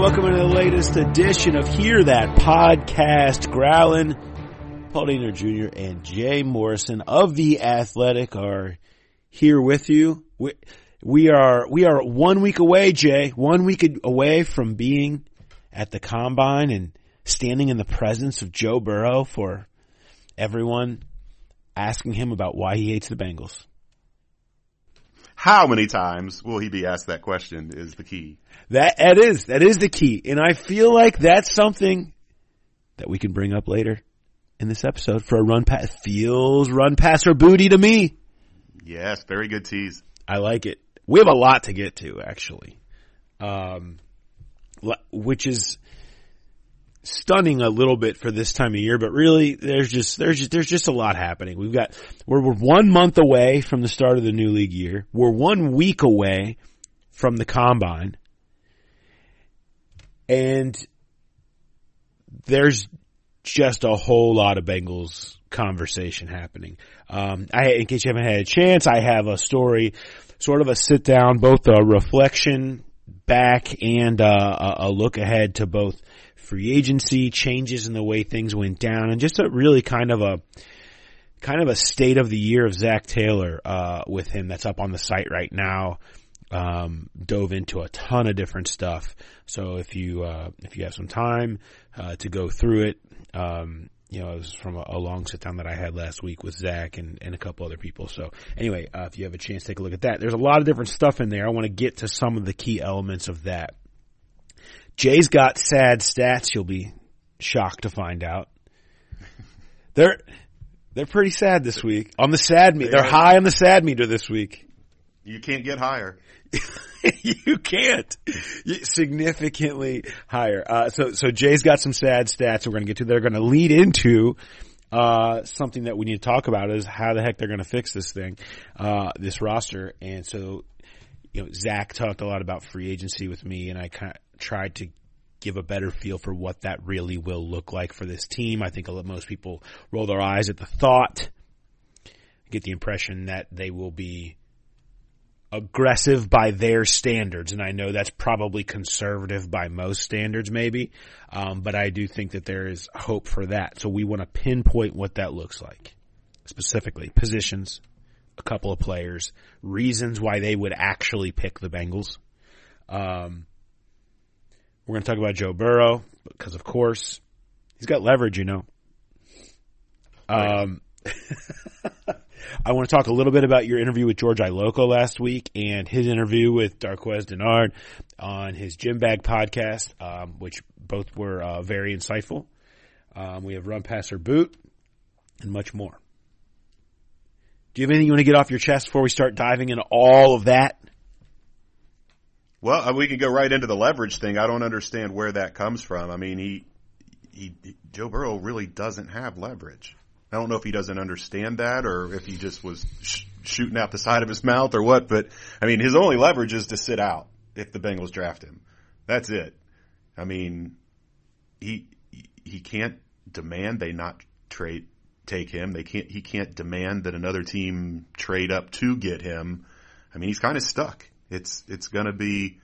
Welcome to the latest edition of Hear That Podcast. Growlin, Paul Dehner Jr. and Jay Morrison of The Athletic are here with you. We, we are, we are one week away, Jay, one week away from being at the combine and standing in the presence of Joe Burrow for everyone asking him about why he hates the Bengals. How many times will he be asked that question is the key. That, that is, that is the key. And I feel like that's something that we can bring up later in this episode for a run pass. Feels run passer booty to me. Yes, very good tease. I like it. We have a lot to get to actually. Um, which is, stunning a little bit for this time of year, but really there's just, there's just, there's just a lot happening. We've got, we're, we're one month away from the start of the new league year. We're one week away from the combine. And there's just a whole lot of Bengals conversation happening. Um, I, in case you haven't had a chance, I have a story, sort of a sit down, both a reflection back and uh, a look ahead to both free agency, changes in the way things went down, and just a really kind of a kind of a state of the year of Zach Taylor uh, with him that's up on the site right now. Um, dove into a ton of different stuff. So if you uh, if you have some time uh, to go through it, um, you know, it was from a, a, long sit down that I had last week with Zach and, and a couple other people. So anyway, uh, if you have a chance, take a look at that. There's a lot of different stuff in there. I want to get to some of the key elements of that. Jay's got sad stats. You'll be shocked to find out. They're they're pretty sad this week on the sad meter. They're high on the sad meter this week. You can't get higher. you can't significantly higher. Uh, so so Jay's got some sad stats. We're going to get to. They're going to lead into uh, something that we need to talk about is how the heck they're going to fix this thing, uh, this roster. And so, you know, Zach talked a lot about free agency with me, and I kind of tried to give a better feel for what that really will look like for this team. I think most people roll their eyes at the thought, get the impression that they will be aggressive by their standards, and I know that's probably conservative by most standards, maybe, um, but I do think that there is hope for that. So we want to pinpoint what that looks like, specifically positions, a couple of players, reasons why they would actually pick the Bengals. Um, we're going to talk about Joe Burrow because, of course, he's got leverage, you know. Um, I want to talk a little bit about your interview with George Iloka last week and his interview with Darqueze Dennard on his Gym Bag podcast, um, which both were uh, very insightful. Um, we have Run Passer Boot and much more. Do you have anything you want to get off your chest before we start diving into all of that? Well, uh, we can go right into the leverage thing. I don't understand where that comes from. I mean, he, he, Joe Burrow really doesn't have leverage. I don't know if he doesn't understand that or if he just was sh- shooting out the side of his mouth or what, but I mean, his only leverage is to sit out if the Bengals draft him. That's it. I mean, he, he can't demand they not trade, take him. They can't, he can't demand that another team trade up to get him. I mean, he's kind of stuck. It's it's going to be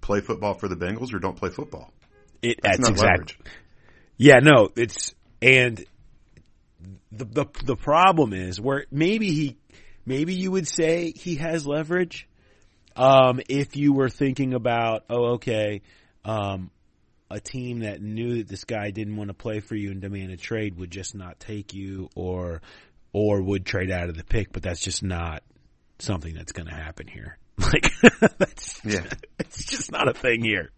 play football for the Bengals or don't play football. It, that's, that's exactly. Yeah, no, it's and the the the problem is where maybe he maybe you would say he has leverage um, if you were thinking about oh okay um, a team that knew that this guy didn't want to play for you and demand a trade would just not take you or or would trade out of the pick but that's just not something that's going to happen here Like that's yeah, it's just not a thing here.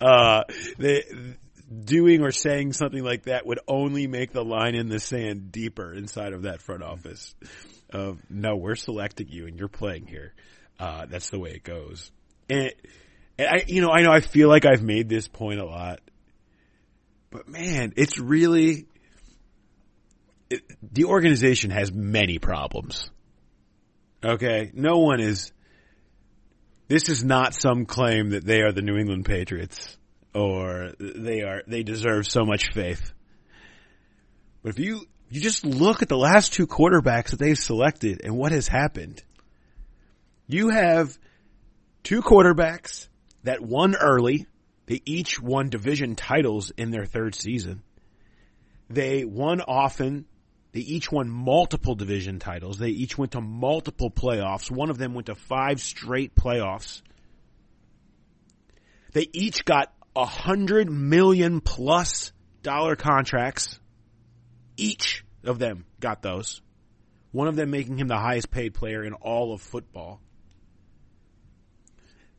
Uh, the, doing or saying something like that would only make the line in the sand deeper inside of that front office. Uh, no, we're selecting you and you're playing here. Uh, that's the way it goes. And, and I, you know, I know I feel like I've made this point a lot, but man, it's really, it, the organization has many problems. Okay. No one is, this is not some claim that they are the New England Patriots or they are they deserve so much faith. But if you you just look at the last two quarterbacks that they've selected and what has happened, you have two quarterbacks that won early They each won division titles in their third season. They won often. They each won multiple division titles. They each went to multiple playoffs. One of them went to five straight playoffs. They each got a hundred million plus dollar contracts. Each of them got those. One of them making him the highest paid player in all of football.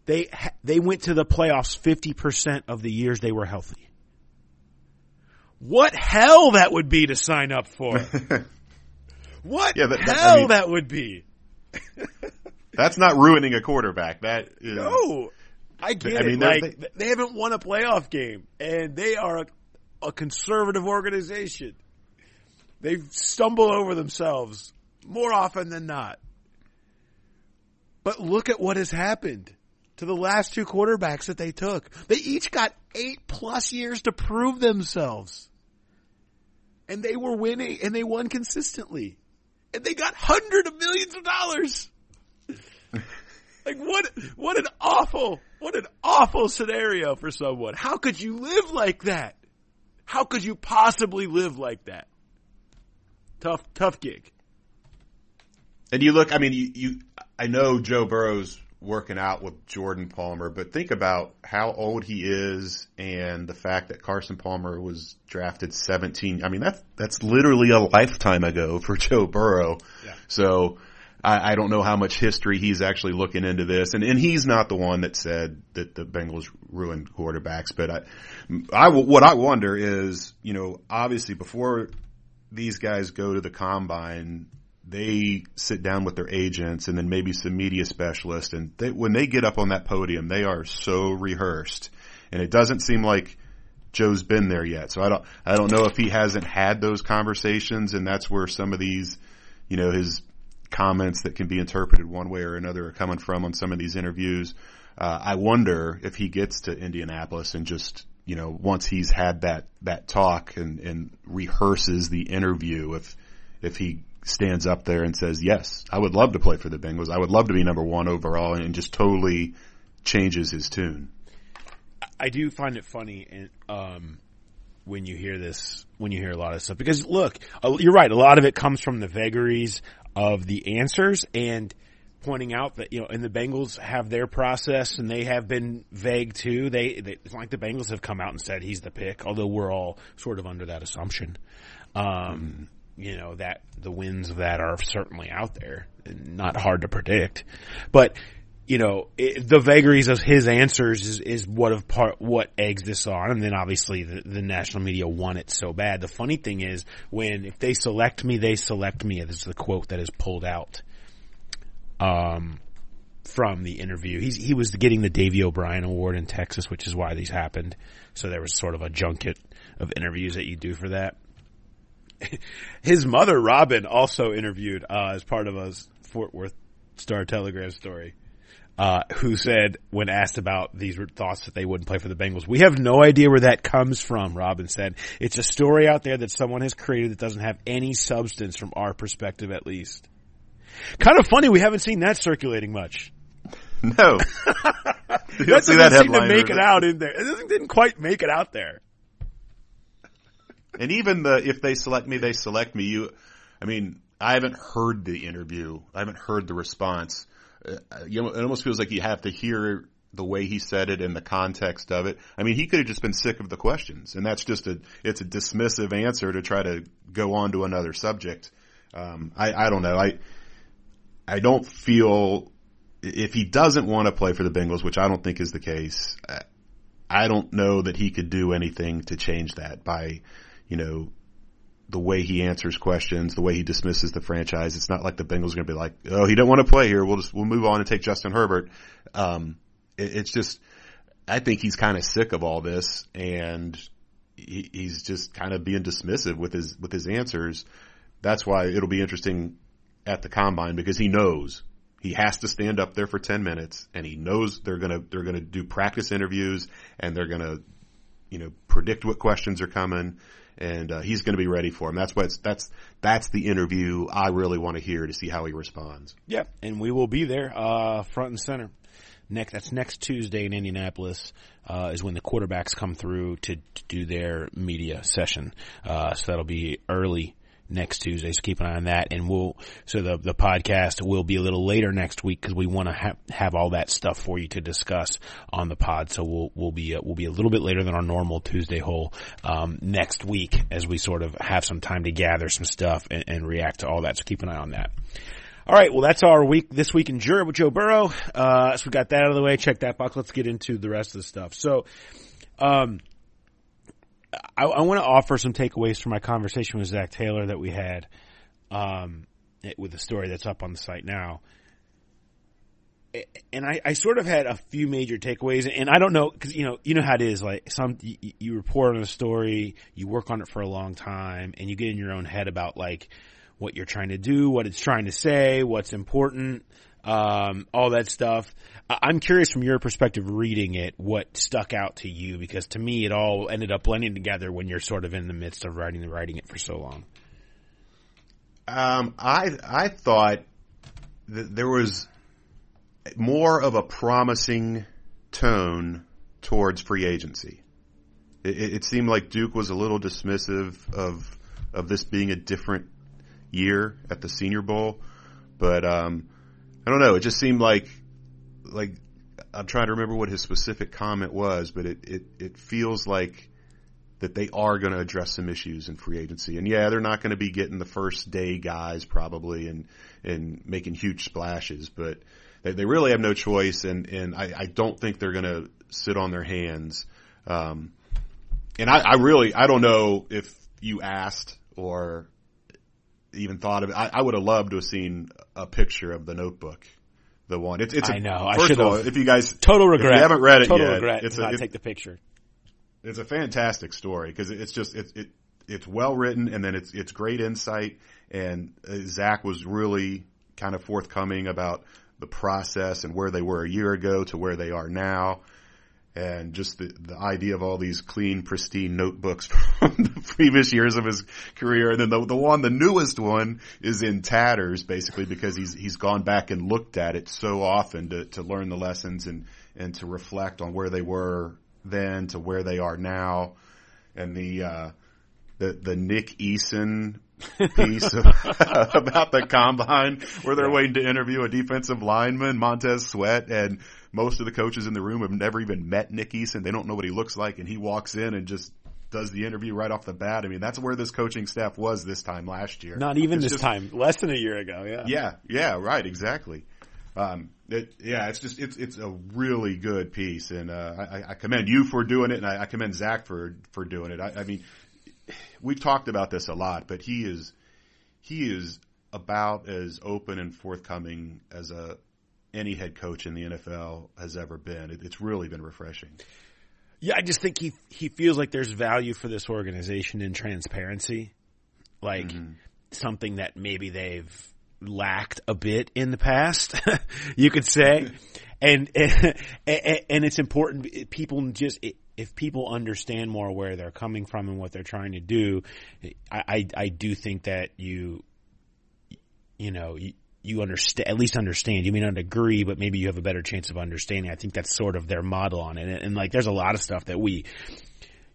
They they went to the playoffs 50% of the years they were healthy. What hell that would be to sign up for. what yeah, that, that, hell I mean, that would be. that's not ruining a quarterback. That is, No. I get I mean, it. Like they, they, haven't won a playoff game and they are a, a conservative organization. They stumble over themselves more often than not. But look at what has happened to the last two quarterbacks that they took. They each got eight plus years to prove themselves. And they were winning and they won consistently. And they got hundreds of millions of dollars. like what, what an awful, what an awful scenario for someone. How could you live like that? How could you possibly live like that? Tough, tough gig. And you look, I mean, you, you I know Joe Burrow's working out with Jordan Palmer, but think about how old he is and the fact that Carson Palmer was drafted 17. I mean, that's, that's literally a lifetime ago for Joe Burrow. Yeah. So I, I don't know how much history he's actually looking into this. And, and he's not the one that said that the Bengals ruined quarterbacks, but I, I, what I wonder is, you know, obviously before these guys go to the combine, they sit down with their agents and then maybe some media specialists and they, when they get up on that podium, they are so rehearsed and it doesn't seem like Joe's been there yet. So I don't, I don't know if he hasn't had those conversations and that's where some of these, you know, his comments that can be interpreted one way or another are coming from on some of these interviews. Uh, I wonder if he gets to Indianapolis and just, you know, once he's had that, that talk and, and rehearses the interview, if, if he stands up there and says, yes, I would love to play for the Bengals. I would love to be number one overall and just totally changes his tune. I do find it funny and, um, when you hear this, when you hear a lot of stuff, because look, you're right. A lot of it comes from the vagaries of the answers and pointing out that, you know, and the Bengals have their process and they have been vague too. They, they it's like the Bengals have come out and said he's the pick, although we're all sort of under that assumption. Um, you know, that the winds of that are certainly out there not hard to predict. But, you know, it, the vagaries of his answers is, is what of part, what eggs this on. And then obviously the, the national media want it so bad. The funny thing is when, if they select me, they select me. This is the quote that is pulled out, um, from the interview. He's, he was getting the Davy O'Brien Award in Texas, which is why these happened. So there was sort of a junket of interviews that you do for that. His mother, Robin, also interviewed uh, as part of a Fort Worth Star Telegram story. Uh, who said when asked about these thoughts that they wouldn't play for the Bengals, we have no idea where that comes from. Robin said, "It's a story out there that someone has created that doesn't have any substance from our perspective, at least." Kind of funny, we haven't seen that circulating much. No, that doesn't that seem to make it out in there. It didn't quite make it out there. And even the if they select me, they select me. You, I mean, I haven't heard the interview. I haven't heard the response. Uh, you know, it almost feels like you have to hear the way he said it and the context of it. I mean, he could have just been sick of the questions, and that's just a it's a dismissive answer to try to go on to another subject. Um, I I don't know. I I don't feel if he doesn't want to play for the Bengals, which I don't think is the case. I don't know that he could do anything to change that by you know, the way he answers questions, the way he dismisses the franchise. It's not like the Bengals are going to be like, oh, he didn't want to play here. We'll just, we'll move on and take Justin Herbert. Um, it, it's just, I think he's kind of sick of all this and he, he's just kind of being dismissive with his, with his answers. That's why it'll be interesting at the combine because he knows he has to stand up there for 10 minutes and he knows they're going to, they're going to do practice interviews and they're going to, you know, predict what questions are coming and uh, he's going to be ready for him. That's what that's that's the interview I really want to hear to see how he responds. Yeah, and we will be there, uh, front and center. next that's next Tuesday in Indianapolis uh, is when the quarterbacks come through to, to do their media session. Uh, so that'll be early next Tuesday. So keep an eye on that. And we'll, so the, the podcast will be a little later next week because we want to ha- have all that stuff for you to discuss on the pod. So we'll, we'll be, uh, we'll be a little bit later than our normal Tuesday hole, um, next week as we sort of have some time to gather some stuff and, and react to all that. So keep an eye on that. All right, well, that's our week this week in Jura with Joe Burrow. Uh, so we got that out of the way. Check that box. Let's get into the rest of the stuff. So, um, I, I want to offer some takeaways from my conversation with Zach Taylor that we had, um, with the story that's up on the site now. And I, I sort of had a few major takeaways, and I don't know because you know you know how it is. Like some you, you report on a story, you work on it for a long time, and you get in your own head about like what you're trying to do, what it's trying to say, what's important, um, all that stuff. I'm curious from your perspective reading it, what stuck out to you because to me it all ended up blending together when you're sort of in the midst of writing and writing it for so long. Um, I I thought that there was more of a promising tone towards free agency. It, it seemed like Duke was a little dismissive of of this being a different year at the Senior Bowl, but um, I don't know. It just seemed like like I'm trying to remember what his specific comment was, but it it, it feels like that they are going to address some issues in free agency. And yeah, they're not going to be getting the first day guys probably and and making huge splashes, but they, they really have no choice. And and I, I don't think they're going to sit on their hands. Um, and I, I really I don't know if you asked or even thought of it. I, I would have loved to have seen a picture of the notebook. The one. It's, it's a, I know. I should of all, have. if you guys Total regret. if you haven't read it Total yet, regret. it's a, take the picture. it's a fantastic story because it's just it, it it's well written and then it's it's great insight and uh, Zach was really kind of forthcoming about the process and where they were a year ago to where they are now and just the the idea of all these clean pristine notebooks from the previous years of his career. And then the the one the newest one is in tatters basically because he's he's gone back and looked at it so often to to learn the lessons and and to reflect on where they were then to where they are now. And the uh the the Nick Eason piece of, about the combine where they're waiting to interview a defensive lineman, Montez Sweat, and most of the coaches in the room have never even met Nick Eason. They don't know what he looks like, and he walks in and just does the interview right off the bat. I mean, that's where this coaching staff was this time last year. Not even It's this just- time. Less than a year ago. Yeah. yeah, yeah, right, exactly. Um, it, yeah, it's just it's it's a really good piece, and uh, I, I commend you for doing it, and I, I commend Zach for for doing it. I, I mean, we've talked about this a lot, but he is he is about as open and forthcoming as a any head coach in the NFL has ever been. It, it's really been refreshing. Yeah, I just think he he feels like there's value for this organization in transparency, like mm-hmm. something that maybe they've lacked a bit in the past, you could say, and and, and it's important. People just if people understand more where they're coming from and what they're trying to do, I I, I do think that you you know you, you understand at least understand. You may not agree, but maybe you have a better chance of understanding. I think that's sort of their model on it. And, and like, there's a lot of stuff that we,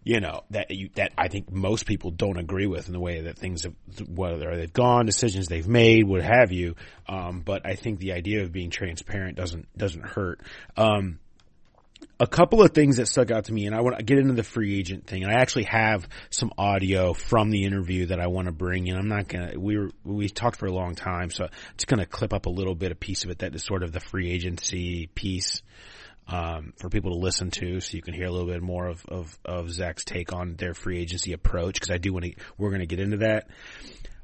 you know, that you that I think most people don't agree with in the way that things have whether they've gone, decisions they've made, what have you. Um, but I think the idea of being transparent doesn't doesn't hurt. Um, a couple of things that stuck out to me, and I want to get into the free agent thing. And I actually have some audio from the interview that I want to bring in. I'm not gonna. We were we talked for a long time, so I'm just gonna clip up a little bit, a piece of it that is sort of the free agency piece um, for people to listen to, so you can hear a little bit more of of, of Zach's take on their free agency approach. Because I do want to. We're gonna get into that.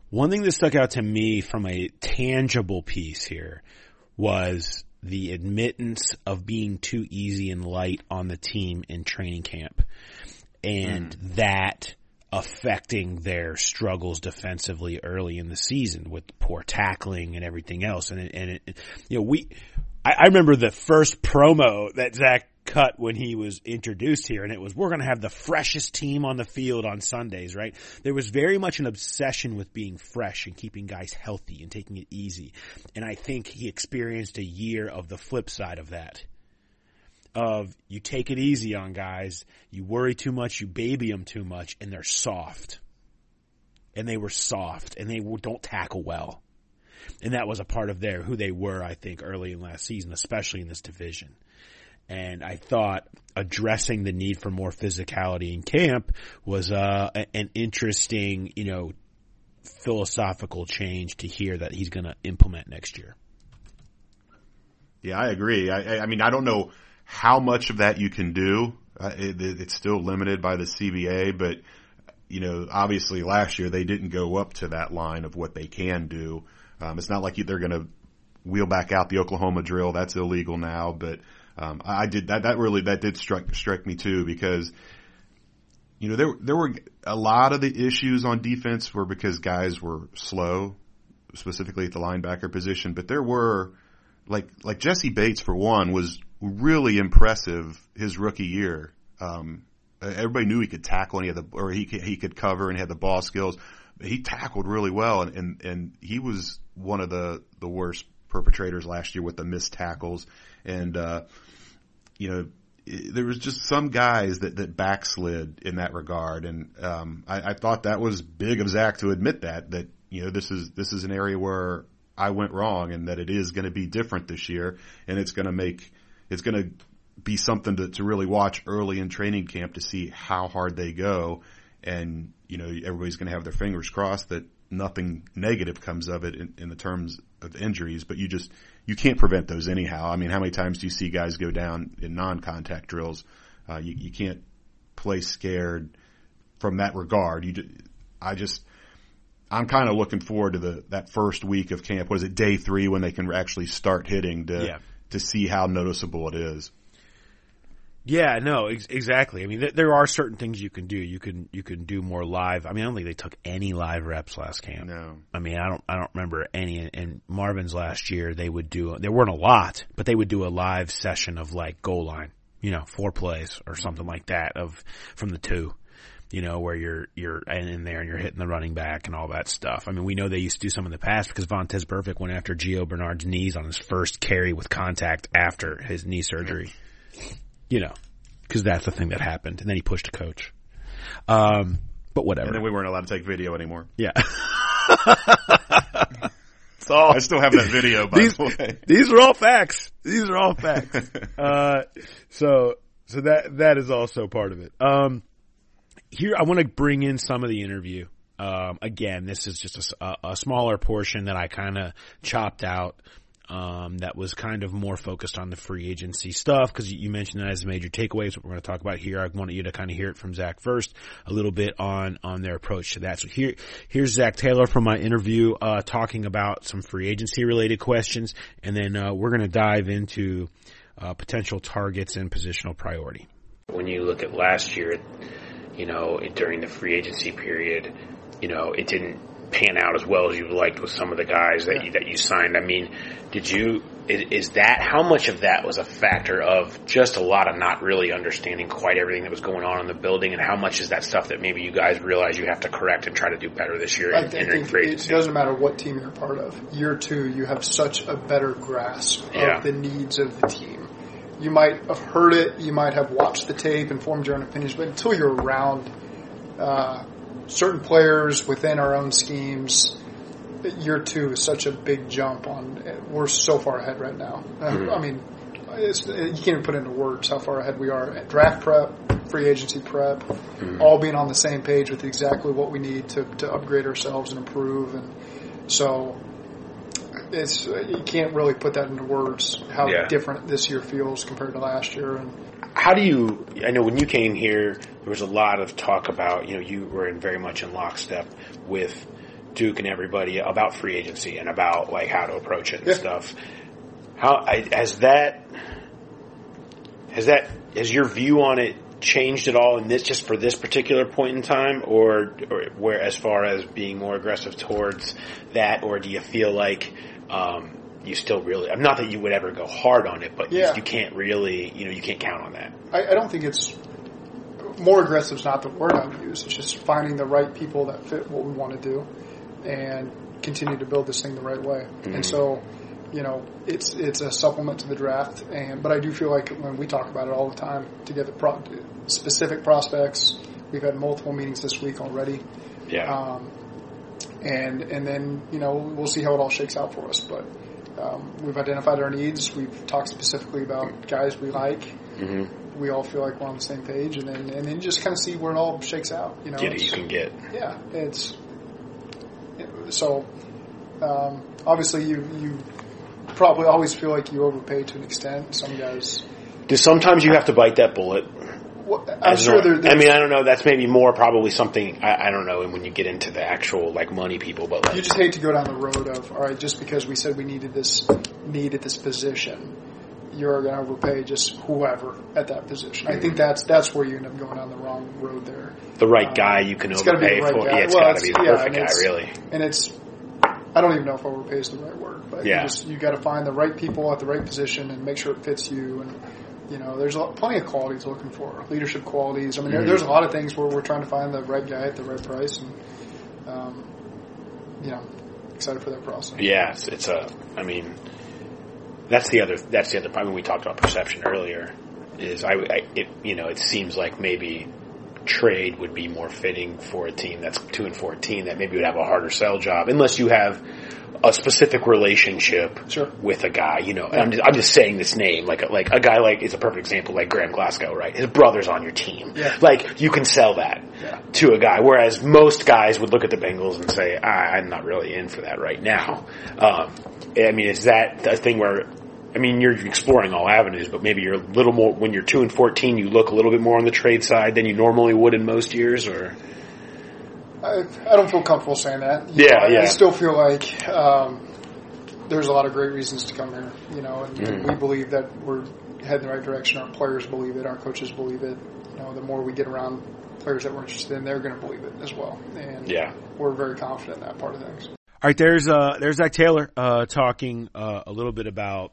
One thing that stuck out to me from a tangible piece here was the admittance of being too easy and light on the team in training camp and hmm. that affecting their struggles defensively early in the season with poor tackling and everything else. And it, and it, you know, we, I, I remember the first promo that Zach cut when he was introduced here and it was, we're going to have the freshest team on the field on Sundays, right? There was very much an obsession with being fresh and keeping guys healthy and taking it easy. And I think he experienced a year of the flip side of that of you take it easy on guys, you worry too much, you baby them too much, and they're soft. And they were soft, and they don't tackle well. And that was a part of their who they were, I think, early in last season, especially in this division. And I thought addressing the need for more physicality in camp was uh, an interesting, you know, philosophical change to hear that he's going to implement next year. Yeah, I agree. I, I mean, I don't know how much of that you can do. Uh, it, it's still limited by the CBA, but you know, obviously last year they didn't go up to that line of what they can do. Um, it's not like they're going to wheel back out the Oklahoma drill. That's illegal now, but um, I did that. That really that did strike strike me too because you know there there were a lot of the issues on defense were because guys were slow, specifically at the linebacker position, but there were like like Jessie Bates for one was really impressive his rookie year. Um, everybody knew he could tackle and he had the, or he he could cover and he had the ball skills. He tackled really well and, and, and he was one of the, the worst perpetrators last year with the missed tackles. And, uh, you know, there was just some guys that, that backslid in that regard. And, um, I, I thought that was big of Zach to admit that, that, you know, this is, this is an area where I went wrong and that it is going to be different this year and it's going to make, it's going to be something to, to really watch early in training camp to see how hard they go. And, you know, everybody's going to have their fingers crossed that nothing negative comes of it in, in the terms of injuries, but you just, you can't prevent those anyhow. I mean, how many times do you see guys go down in non-contact drills? Uh, you, you can't play scared from that regard. You, I just, I'm kind of looking forward to the that first week of camp. Was it day three when they can actually start hitting to yeah to see how noticeable it is. Yeah, no, ex- exactly. I mean, th- there are certain things you can do. You can you can do more live. I mean, I don't think they took any live reps last camp. No. I mean, I don't I don't remember any. And Marvin's last year, they would do. There weren't a lot, but they would do a live session of like goal line. You know, four plays or something like that of from the two you know, where you're, you're in there and you're hitting the running back and all that stuff. I mean, we know they used to do some in the past because Vontaze Burfict went after Gio Bernard's knees on his first carry with contact after his knee surgery. You know, cause that's the thing that happened. And then he pushed a coach. Um, but whatever. And then we weren't allowed to take video anymore. Yeah. all, I still have that video, by these, the way. These are all facts. These are all facts. uh, so, so that, that is also part of it. Um, here I want to bring in some of the interview. Um, again, this is just a, a smaller portion that I kind of chopped out. Um, that was kind of more focused on the free agency stuff because you mentioned that as a major takeaways. What we're going to talk about here, I wanted you to kind of hear it from Zach first, a little bit on on their approach to that. So here, here's Zach Taylor from my interview, uh, talking about some free agency related questions, and then uh, we're going to dive into uh, potential targets and positional priority. When you look at last year, you know, during the free agency period, you know, it didn't pan out as well as you liked with some of the guys that yeah. you, that you signed. I mean, did you is, that how much of that was a factor of just a lot of not really understanding quite everything that was going on in the building, and how much is that stuff that maybe you guys realize you have to correct and try to do better this year? I, think free agency? it doesn't matter what team you're a part of. Year two, you have such a better grasp yeah. of the needs of the team you might have heard it, you might have watched the tape and formed your own opinions, but until you're around uh, certain players within our own schemes, year two is such a big jump on. We're so far ahead right now. Mm-hmm. I mean, you can't even put into words how far ahead we are at draft prep, free agency prep, mm-hmm. all being on the same page with exactly what we need to, to upgrade ourselves and improve. And so it's you can't really put that into words how yeah. different this year feels compared to last year. And how do you? I know when you came here, there was a lot of talk about you know you were in very much in lockstep with Duke and everybody about free agency and about like how to approach it and yeah. stuff. How I, has that has that has your view on it changed at all in this just for this particular point in time, or, or where as far as being more aggressive towards that, or do you feel like um, you still really, I'm not that you would ever go hard on it, but yeah. you, you, can't really, you know, you can't count on that. I, I don't think it's more aggressive is not the word I would use. It's just finding the right people that fit what we want to do and continue to build this thing the right way. Mm-hmm. And so you know, it's it's a supplement to the draft, and but I do feel like when we talk about it all the time to get the pro- specific prospects, we've had multiple meetings this week already. Yeah. Um, and and then you know we'll see how it all shakes out for us, but. Um, we've identified our needs. We've talked specifically about guys we like. mm-hmm. We all feel like we're on the same page, and then and then just kind of see where it all shakes out. You know, Get it, you can get. yeah, it's so um, obviously you you probably always feel like you overpay to an extent. Some guys, Do sometimes you have to bite that bullet? Well, I'm sure there. I mean, I don't know. That's maybe more probably something I, I don't know. And when you get into the actual like money people, but you just hate to go down the road of all right, just because we said we needed this need at this position, you're going to overpay just whoever at that position. I think that's that's where you end up going down the wrong road there. the right um, guy you can It's gotta be overpay the right for. guy. Yeah, it's Well, got to be the yeah, perfect guy, really. and it's I don't even know if overpay is the right word, but Yeah. you just you got to find the right people at the right position and make sure it fits you. And you know, there's a lot, plenty of qualities looking for leadership qualities. I mean, there, Mhm. there's a lot of things where we're trying to find the right guy at the right price, and um, you know, excited for that process. Yeah, it's, it's a. I mean, that's the other. That's the other. I mean, we talked about perception earlier. Is I, I it, you know, it seems like maybe trade would be more fitting for a team that's two and fourteen that maybe would have a harder sell job unless you have a specific relationship Sure. with a guy. You know, and I'm just, I'm just saying this name like a, like a guy like is a perfect example like Graham Glasgow, right? His brother's on your team. Yeah. Like you can sell that Yeah. to a guy, whereas most guys would look at the Bengals and say, ah, "I'm not really in for that right now." Um, I mean, is that a thing where? I mean, you're exploring all avenues, but maybe you're a little more when you're two and fourteen. You look a little bit more on the trade side than you normally would in most years, or I, I don't feel comfortable saying that. You Yeah, know, I, yeah. I still feel like um, there's a lot of great reasons to come here. You know, and, and Mhm. we believe that we're heading the right direction. Our players believe it. Our coaches believe it. You know, the more we get around players that we're interested in, they're going to believe it as well. And yeah, we're very confident in that part of things. All right, there's uh there's Zach Taylor uh talking uh, a little bit about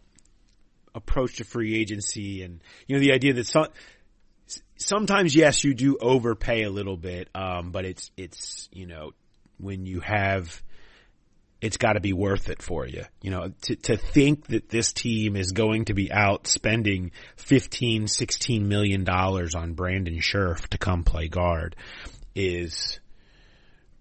approach to free agency and you know the idea that some sometimes yes you do overpay a little bit um but it's it's you know when you have it's got to be worth it for you. You know, to, to think that this team is going to be out spending 15, 16 million dollars on Brandon Scherff to come play guard is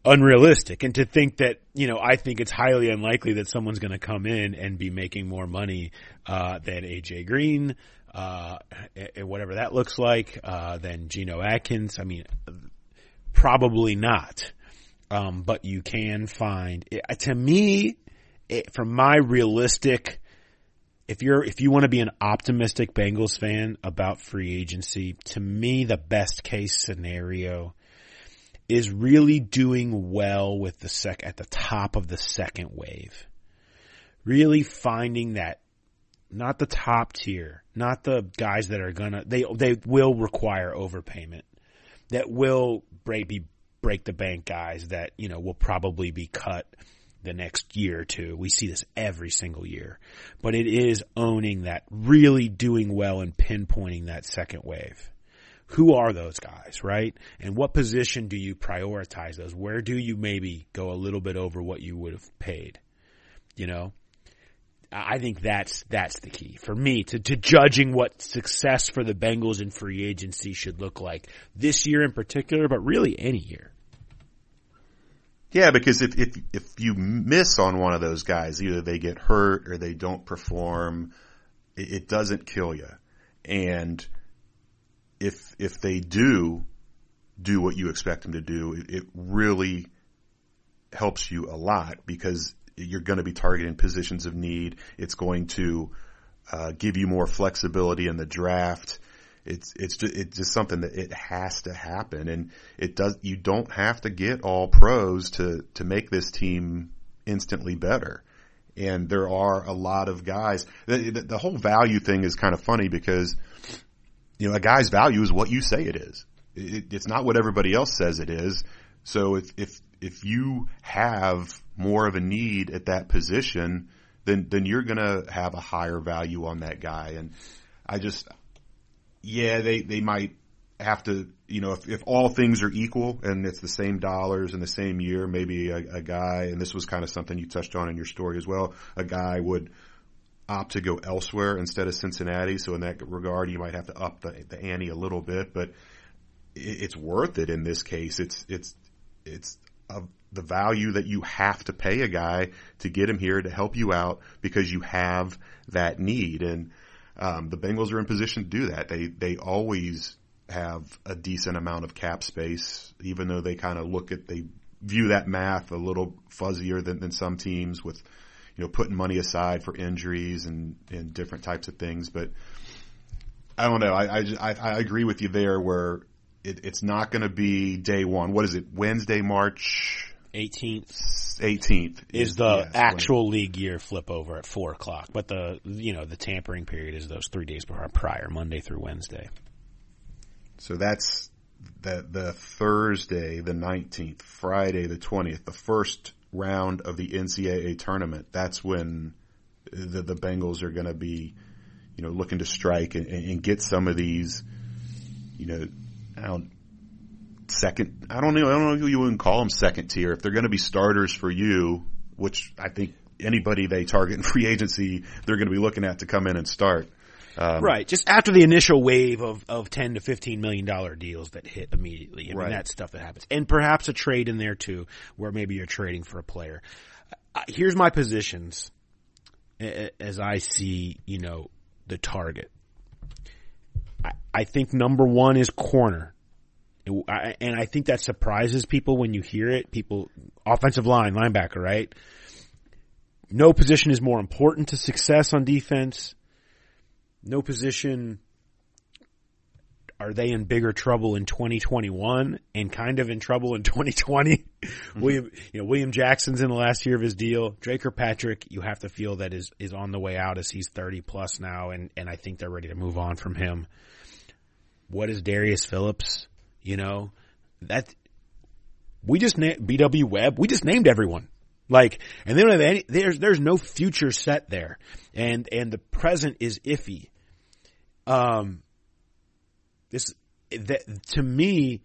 unrealistic. And to think that, you know, I think it's highly unlikely that someone's going to come in and be making more money, uh, than AJ Green, uh, whatever that looks like, uh, than Geno Atkins. I mean, probably not. Um, but you can find to me, it, from my realistic, if you're, if you want to be an optimistic Bengals fan about free agency, to me, the best case scenario is really doing well with the sec at the top of the second wave. Really finding that not the top tier, not the guys that are gonna they they will require overpayment. That will break be break the bank guys that, you know, will probably be cut the next year or two. We see this every single year. But it is owning that, really doing well and pinpointing that second wave who are those guys, right? And what position do you prioritize those? Where do you maybe go a little bit over what you would have paid? You know? I think that's, that's the key for me to, to judging what success for the Bengals in free agency should look like this year in particular, but really any year. Yeah, because if, if if you miss on one of those guys, either they get hurt or they don't perform, it, it doesn't kill you. And if if they do do what you expect them to do, it, it really helps you a lot because you're going to be targeting positions of need. It's going to uh, give you more flexibility in the draft. It's it's just it's just something that it has to happen, and it does. You don't have to get all pros to to make this team instantly better. And there are a lot of guys. The, the, whole value thing is kind of funny because you know a guy's value is what you say it is. It, it's not what everybody else says it is. So if if if you have more of a need at that position, then then you're going to have a higher value on that guy. And I just yeah, they, they might have to, you know, if, if all things are equal and it's the same dollars in the same year, maybe a, a guy, and this was kind of something you touched on in your story as well, a guy would, opt to go elsewhere instead of Cincinnati. So in that regard, you might have to up the, the ante a little bit, but it, it's worth it in this case. It's, it's, it's of the value that you have to pay a guy to get him here to help you out because you have that need. And, um, the Bengals are in position to do that. They, they always have a decent amount of cap space, even though they kind of look at, they view that math a little fuzzier than, than some teams with, you know, putting money aside for injuries and, and different types of things. But I don't know. I, I, I agree with you there where it, it's not going to be day one. What is it? Wednesday, March 18th. 18th is, is the yes, actual league year flip over at four o'clock, but the you know the tampering period is those three days prior, Monday through Wednesday. So that's the the Thursday, the 19th, Friday, the 20th, the first round of the NCAA tournament. That's when the the Bengals are going to be, you know, looking to strike and, and get some of these, you know, I don't second. I don't know. I don't know if you wouldn't call them second tier. If they're going to be starters for you, which I think anybody they target in free agency, they're going to be looking at to come in and start. Um, right. Just after the initial wave of, of 10 to 15 million dollar deals that hit immediately. I right. mean, that's stuff that happens. And perhaps a trade in there too, where maybe you're trading for a player. Uh, here's my positions as I see, you know, the target. I, I think number one is corner. And I think that surprises people when you hear it. People, offensive line, linebacker, right? No position is more important to success on defense. No position are they in bigger trouble in 2021 and kind of in trouble in 2020. Mm-hmm. William, you know, William Jackson's in the last year of his deal. Dre Patrick, you have to feel that is, is on the way out as he's 30 plus now. And, and I think they're ready to move on from him. What is Darius Phillips? You know, that we just named BW Webb. We just named everyone. Like, and they don't have any, there's, there's no future set there. And, and the present is iffy. Um, this, that, to me,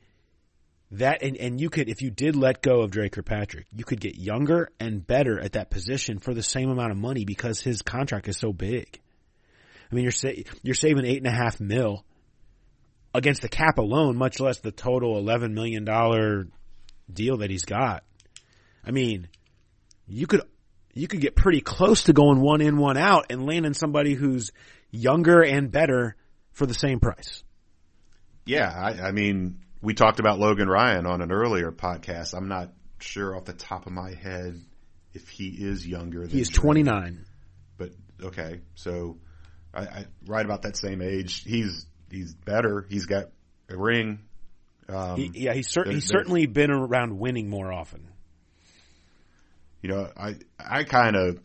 that, and, and you could, if you did let go of Dre Kirkpatrick, you could get younger and better at that position for the same amount of money because his contract is so big. I mean, you're sa- you're saving eight and a half mil against the cap alone, much less the total $11 million deal that he's got. I mean, you could, you could get pretty close to going one in, one out and landing somebody who's younger and better for the same price. Yeah. I, I mean, we talked about Logan Ryan on an earlier podcast. I'm not sure off the top of my head if he is younger. He is 29. But okay. So I, I, right about that same age. He's he's better. He's got a ring. Um, he, yeah, he's, cer- he's certainly been around winning more often. You know, I I kind of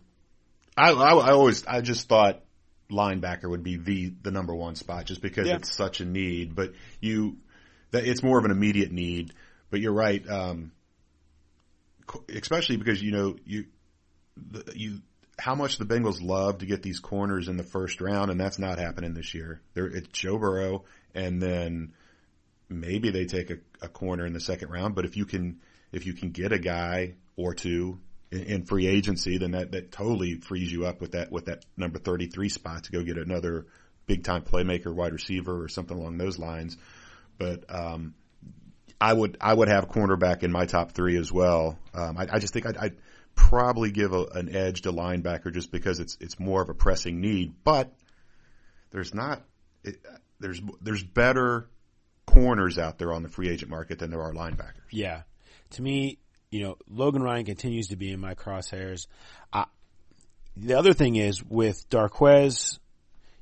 I, I, I always I just thought linebacker would be the the number one spot just because yeah. it's such a need. But you that it's more of an immediate need. But you're right, um, especially because you know you the, you how much the Bengals love to get these corners in the first round, and that's not happening this year. It's Joe Burrow, and then maybe they take a, a, corner in the second round. But if you can, if you can get a guy or two in, in, free agency, then that, that totally frees you up with that with that number thirty three spot to go get another big time playmaker, wide receiver, or something along those lines. But um, I would I would have cornerback in my top three as well. Um, I, I, just think I'd, I'd probably give a, an edge to linebacker just because it's it's more of a pressing need. But there's not it, there's there's better corners out there on the free agent market than there are linebackers. Yeah, to me, you know, Logan Ryan continues to be in my crosshairs. Uh, the other thing is with Darqueze,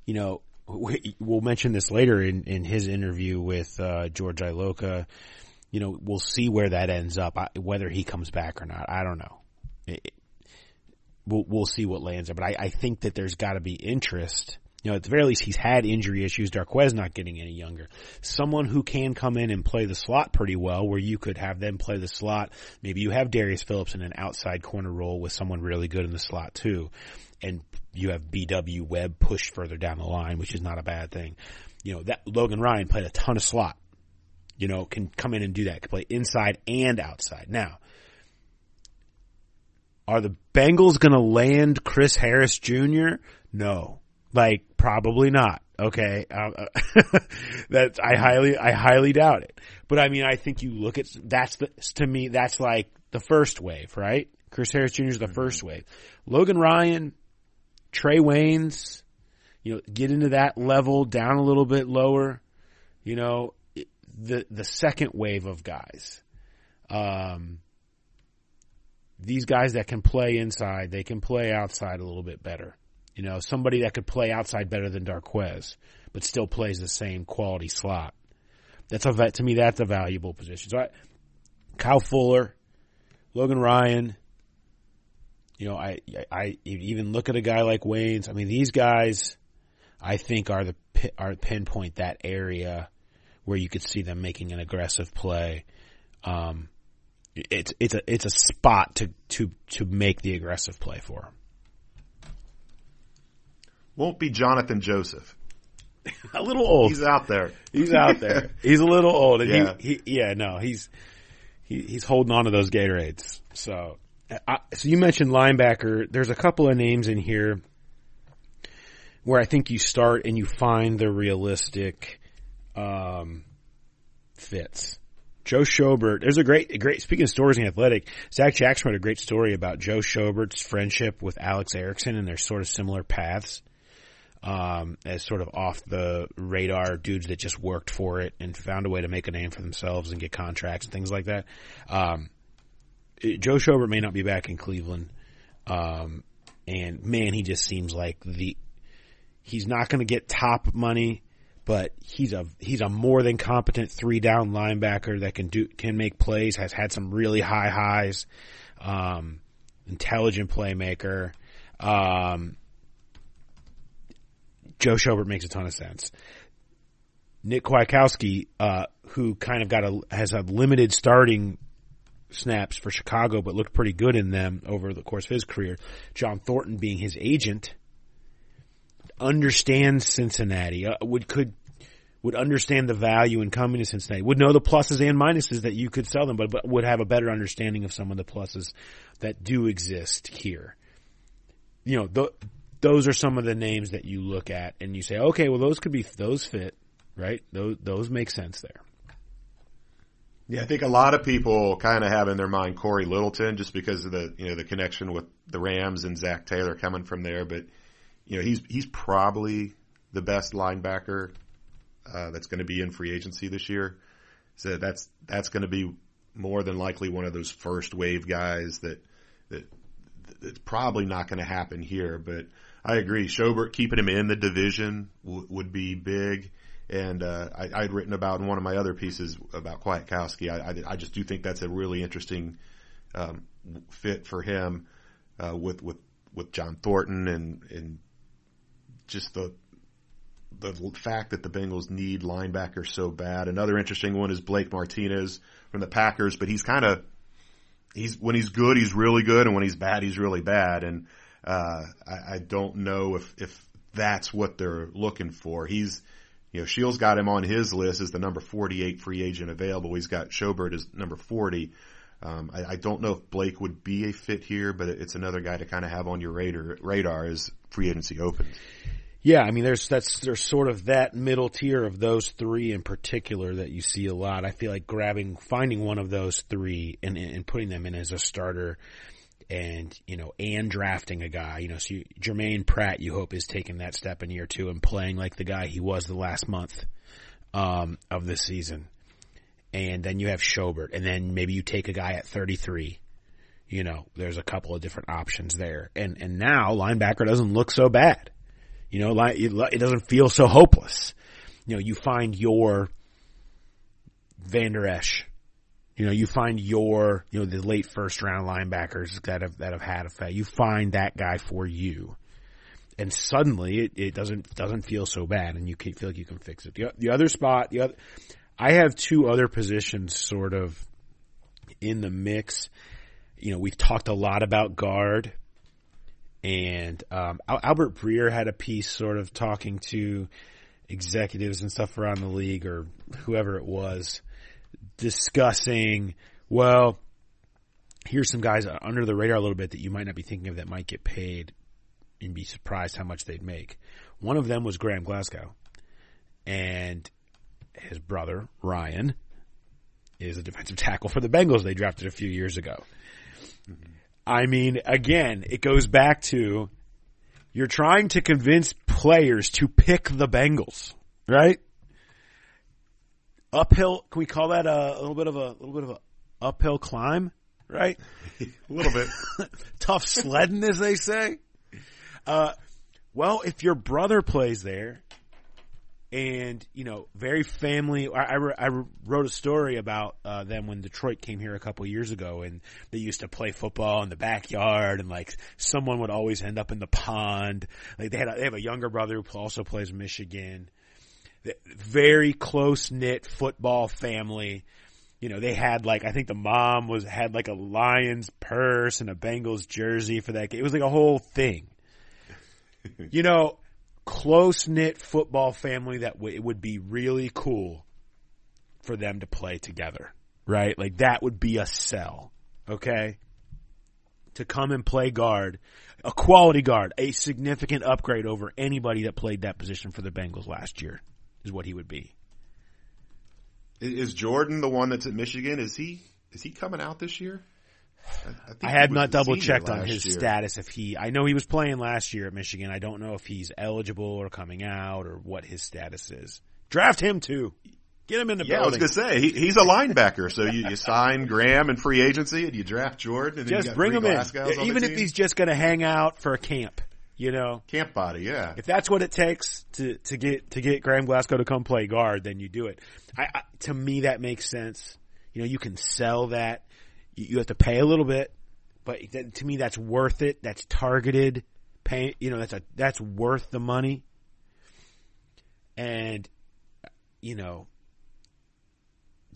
you know, we, will mention this later in, in his interview with uh, George Iloka. You know, we'll see where that ends up, whether he comes back or not. I don't know it, we'll, we'll see what lands there. But I, I think that there's got to be interest. You know, at the very least, he's had injury issues. Darqueze not getting any younger. Someone who can come in and play the slot pretty well, where you could have them play the slot. Maybe you have Darius Phillips in an outside corner role with someone really good in the slot too, and you have BW Webb pushed further down the line, which is not a bad thing. You know, that Logan Ryan played a ton of slot. You know, can come in and do that. Can play inside and outside. Now, are the Bengals going to land Chris Harris Jr.? No. Like, probably not. Okay. Uh, that I highly, I highly doubt it. But I mean, I think you look at, that's the, to me, that's like the first wave, right? Chris Harris Jr. is the first wave. Logan Ryan, Trae Waynes, you know, get into that level down a little bit lower, you know, the, the second wave of guys. Um, these guys that can play inside, they can play outside a little bit better. You know, somebody that could play outside better than Darqueze, but still plays the same quality slot. That's a to me that's a valuable position. So I, Kyle Fuller, Logan Ryan. You know, I I even look at a guy like Waynes. I mean, these guys, I think are the are pinpoint that area where you could see them making an aggressive play. Um, it's it's a it's a spot to to to make the aggressive play for. Won't be Johnathan Joseph. a little old. He's out there. He's out there. he's a little old. And yeah. He, he, yeah, no, he's he, he's holding on to those Gatorades. So, I, so you mentioned linebacker. There's a couple of names in here where I think you start and you find the realistic um, fits. Joe Schobert, there's a great, great, speaking of stories in athletic, Zac Jackson wrote a great story about Joe Schobert's friendship with Alex Erickson and their sort of similar paths, um, as sort of off the radar dudes that just worked for it and found a way to make a name for themselves and get contracts and things like that. Um, Joe Schobert may not be back in Cleveland. Um, and man, he just seems like the, he's not going to get top money but he's a he's a more than competent three down linebacker that can do can make plays. Has had some really high highs. Um, intelligent playmaker. Um, Joe Schobert makes a ton of sense. Nick Kwiatkowski, uh, who kind of got a has a limited starting snaps for Chicago, but looked pretty good in them over the course of his career. John Thornton being his agent understands Cincinnati, uh, would could would understand the value in coming to Cincinnati, would know the pluses and minuses that you could sell them, but, but would have a better understanding of some of the pluses that do exist here. You know, those are some of the names that you look at and you say, okay, well, those could be those fit, right? Those those make sense there. Yeah, I think a lot of people kind of have in their mind Cory Littleton just because of the you know the connection with the Rams and Zac Taylor coming from there, but you know, he's he's probably the best linebacker uh, that's going to be in free agency this year. So that's that's going to be more than likely one of those first wave guys that that that's probably not going to happen here. But I agree, Schobert keeping him in the division w- would be big. And uh, I, I'd written about in one of my other pieces about Kwiatkowski. I, I, I just do think that's a really interesting um, fit for him uh, with with with John Thornton and and just the the fact that the Bengals need linebackers so bad. Another interesting one is Blake Martinez from the Packers, but he's kind of he's when he's good, he's really good, and when he's bad, he's really bad. And uh, I, I don't know if if that's what they're looking for. He's you know Shields got him on his list as the number 48 free agent available. He's got Schobert as number 40. Um, I, I, don't know if Blake would be a fit here, but it's another guy to kind of have on your radar, radar as free agency opens. Yeah, I mean, there's that's there's sort of that middle tier of those three in particular that you see a lot. I feel like grabbing, finding one of those three and and putting them in as a starter, and you know, and drafting a guy. You know, so you, Germaine Pratt, you hope is taking that step in year two and playing like the guy he was the last month um, of the season and then you have Schobert, and then maybe you take a guy at 33. You know, there's a couple of different options there, and and now linebacker doesn't look so bad. You know, it doesn't feel so hopeless. You know, you find your Vander Esch. You know, you find your, you know, the late first round linebackers that have, that have had a effect. You find that guy for you. And suddenly it, it doesn't, doesn't feel so bad and you can feel like you can fix it. The, the other spot, the other, I have two other positions sort of in the mix. You know, we've talked a lot about guard, and um, Albert Breer had a piece sort of talking to executives and stuff around the league or whoever it was, discussing, well, here's some guys under the radar a little bit that you might not be thinking of that might get paid You'd be surprised how much they'd make. One of them was Graham Glasgow, and his brother Ryan is a defensive tackle for the Bengals they drafted a few years ago. I mean, again, it goes back to you're trying to convince players to pick the Bengals, right? Uphill, can we call that a, a little bit of a, a little bit of a uphill climb, right? a little bit tough sledding, as they say. Uh, well, if your brother plays there, and you know, very family. I, I, I wrote a story about uh, them when Detroit came here a couple years ago, and they used to play football in the backyard, and like someone would always end up in the pond. Like they had, a, they have a younger brother who also plays Michigan. Very close knit football family. You know, they had like I think the mom was had like a Lions purse and a Bengals jersey for that game. It was like a whole thing. you know, close knit football family that w- it would be really cool for them to play together, right? Like that would be a sell, okay? To come and play guard, a quality guard, a significant upgrade over anybody that played that position for the Bengals last year is what he would be. Is Jordan the one that's at Michigan? Is he is he coming out this year? I, I had not double checked on his year. status. If he, I know he was playing last year at Michigan. I don't know if he's eligible or coming out or what his status is. Draft him too. Get him in the yeah, building. I was gonna say he, he's a linebacker, so you, you sign Graham in free agency and you draft Jordan. And just bring him in, even if he's just going to hang out for a camp. You know, camp body, yeah. If that's what it takes to to get to get Graham Glasgow to come play guard, then you do it. I, I to me that makes sense. You know, you can sell that you have to pay a little bit, but to me that's worth it. That's targeted pay. You know, that's a that's worth the money. And you know,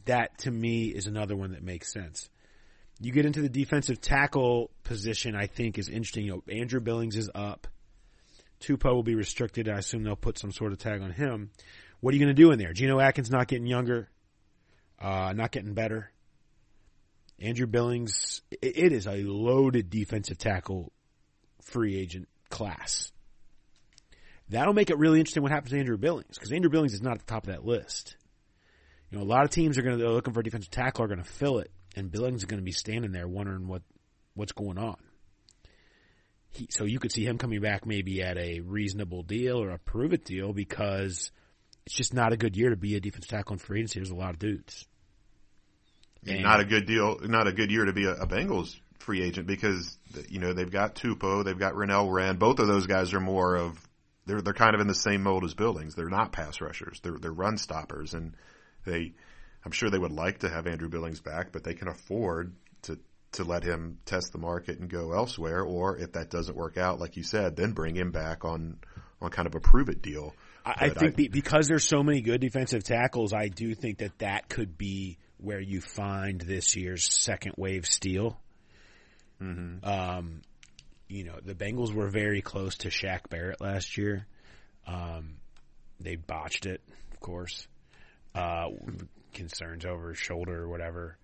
that to me is another one that makes sense. You get into the defensive tackle position, I think is interesting. You know, Andrew Billings is up. Tupou will be restricted. I assume they'll put some sort of tag on him. What are you going to do in there? Geno Atkins not getting younger, uh, not getting better. Andrew Billings, it is a loaded defensive tackle free agent class. That'll make it really interesting what happens to Andrew Billings because Andrew Billings is not at the top of that list. You know, a lot of teams are going to, looking for a defensive tackle are going to fill it and Billings is going to be standing there wondering what, what's going on. He, so you could see him coming back maybe at a reasonable deal or a prove it deal because it's just not a good year to be a defensive tackle in free agency. There's a lot of dudes. Not a good deal, not a good year to be a, a Bengals free agent because you know they've got Tupou, they've got Renell Rand. Both of those guys are more of they're they're kind of in the same mold as Billings. They're not pass rushers. They're they're run stoppers, and they. I'm sure they would like to have Andrew Billings back, but they can afford to to let him test the market and go elsewhere. Or if that doesn't work out, like you said, then bring him back on on kind of a prove it deal. I, I think I, because there's so many good defensive tackles, I do think that that could be where you find this year's second wave steal. Mm-hmm. Um, you know, the Bengals were very close to Shaq Barrett last year. Um, they botched it, of course. Uh, concerns over his shoulder or whatever.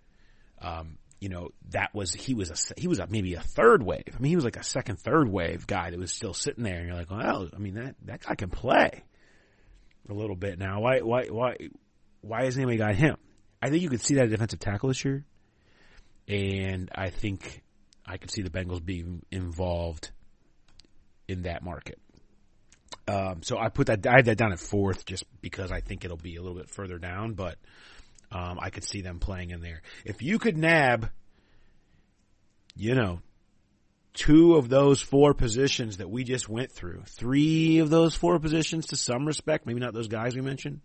Um, you know, that was, he was a, he was a, maybe a third wave. I mean, he was like a second, third wave guy that was still sitting there and you're like, well, I mean, that, that guy can play a little bit now. Why, why, why, why hasn't anybody got him? I think you could see that defensive tackle this year, and I think I could see the Bengals being involved in that market. Um, so I put that I had that down at fourth just because I think it'll be a little bit further down, but um, I could see them playing in there. If you could nab, you know, two of those four positions that we just went through, three of those four positions to some respect, maybe not those guys we mentioned,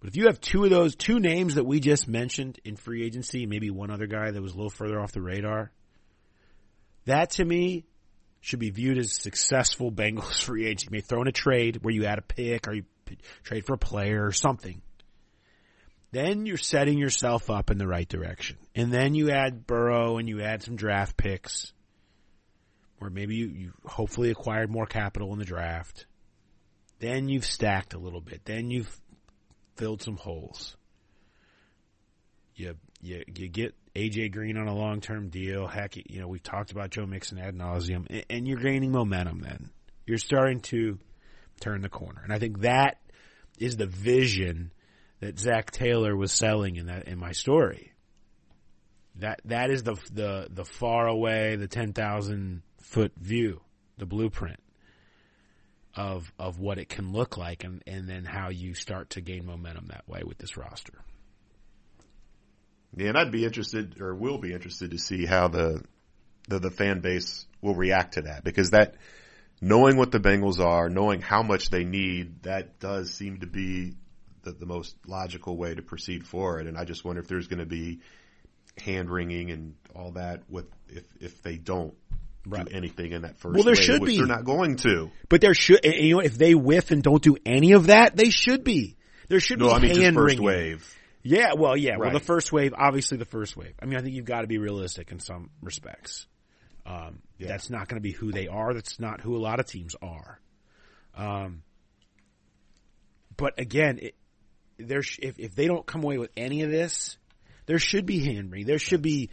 but if you have two of those, two names that we just mentioned in free agency, maybe one other guy that was a little further off the radar, that to me should be viewed as successful Bengals free agent. You may throw in a trade where you add a pick or you trade for a player or something. Then you're setting yourself up in the right direction. And then you add Burrow and you add some draft picks or maybe you, you hopefully acquired more capital in the draft. Then you've stacked a little bit. Then you've filled some holes. You, you, you get AJ Green on a long term deal. Heck, you know we've talked about Joe Mixon ad nauseum, and, and you're gaining momentum. Then you're starting to turn the corner, and I think that is the vision that Zac Taylor was selling in that in my story. That that is the the the far away, the ten thousand foot view, the blueprint of of what it can look like, and and then how you start to gain momentum that way with this roster. Yeah, and I'd be interested, or will be interested, to see how the the, the fan base will react to that because that knowing what the Bengals are, knowing how much they need, that does seem to be the, the most logical way to proceed forward. And I just wonder if there's going to be hand wringing and all that with if if they don't right. do anything in that first. Well, there wave, should be. They're not going to. But there should. You know, if they whiff and don't do any of that, they should be. There should no, be I mean hand first wave. Yeah, well, yeah. Right. Well, the first wave, obviously the first wave. I mean, I think you've got to be realistic in some respects. Um, Yeah. That's not going to be who they are. That's not who a lot of teams are. Um, but again, it, there sh- if if they don't come away with any of this, there should be hand wringing. There should be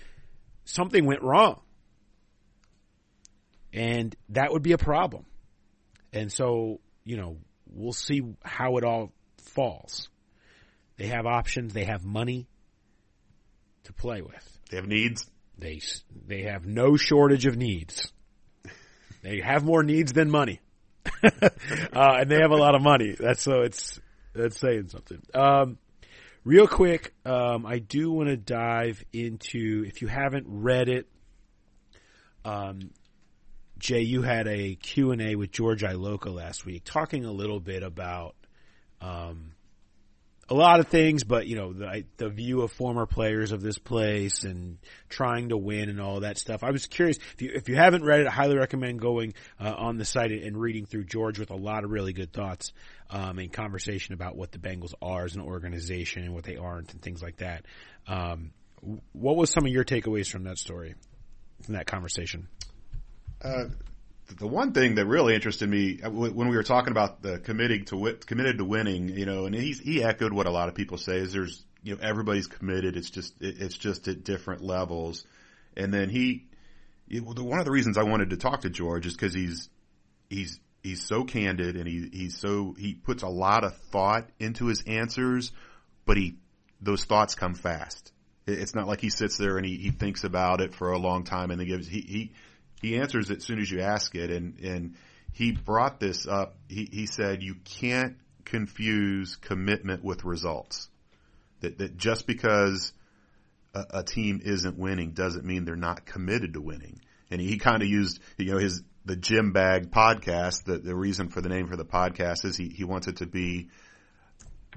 something went wrong, and that would be a problem. And so, you know, we'll see how it all falls. They have options. They have money to play with. They have needs. They they have no shortage of needs. They have more needs than money, uh, and they have a lot of money. That's so it's that's saying something. Um, real quick, um, I do want to dive into if you haven't read it. Um, Jay, you had a Q and A with George Iloka last week, talking a little bit about um, a lot of things, but you know the the view of former players of this place and trying to win and all that stuff. I was curious if you if you haven't read it, I highly recommend going uh, on the site and reading through George with a lot of really good thoughts um, and conversation about what the Bengals are as an organization and what they aren't and things like that. Um, what was some of your takeaways from that story, from that conversation? Uh, the one thing that really interested me uh, when we were talking about the committing to committed to winning, you know, and he's, he echoed what a lot of people say is there's, you know, everybody's committed. It's just, it's just at different levels. And then he, one of the reasons I wanted to talk to George is because he's, he's, he's so candid and he, he's so, he puts a lot of thought into his answers, but he, those thoughts come fast. It's not like he sits there and he, he thinks about it for a long time and then gives, he, he, he answers it as soon as you ask it and and he brought this up. He he said you can't confuse commitment with results. That that just because a, a team isn't winning doesn't mean they're not committed to winning. And he, kind of used you know his the gym bag podcast. The the reason for the name for the podcast is he he wants it to be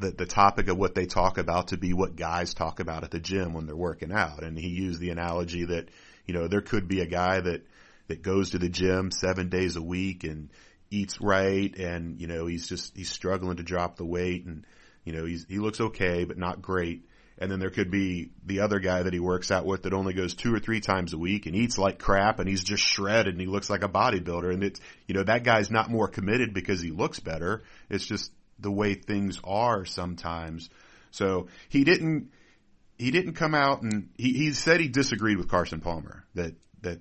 the, the topic of what they talk about to be what guys talk about at the gym when they're working out. And he used the analogy that, you know, there could be a guy that, that goes to the gym seven days a week and eats right and, you know, he's just, he's struggling to drop the weight and, you know, he's, he looks okay, but not great. And then there could be the other guy that he works out with that only goes two or three times a week and eats like crap and he's just shredded and he looks like a bodybuilder. And it's, you know, that guy's not more committed because he looks better. It's just the way things are sometimes. So he didn't, he didn't come out and he, he said he disagreed with Carson Palmer that, that,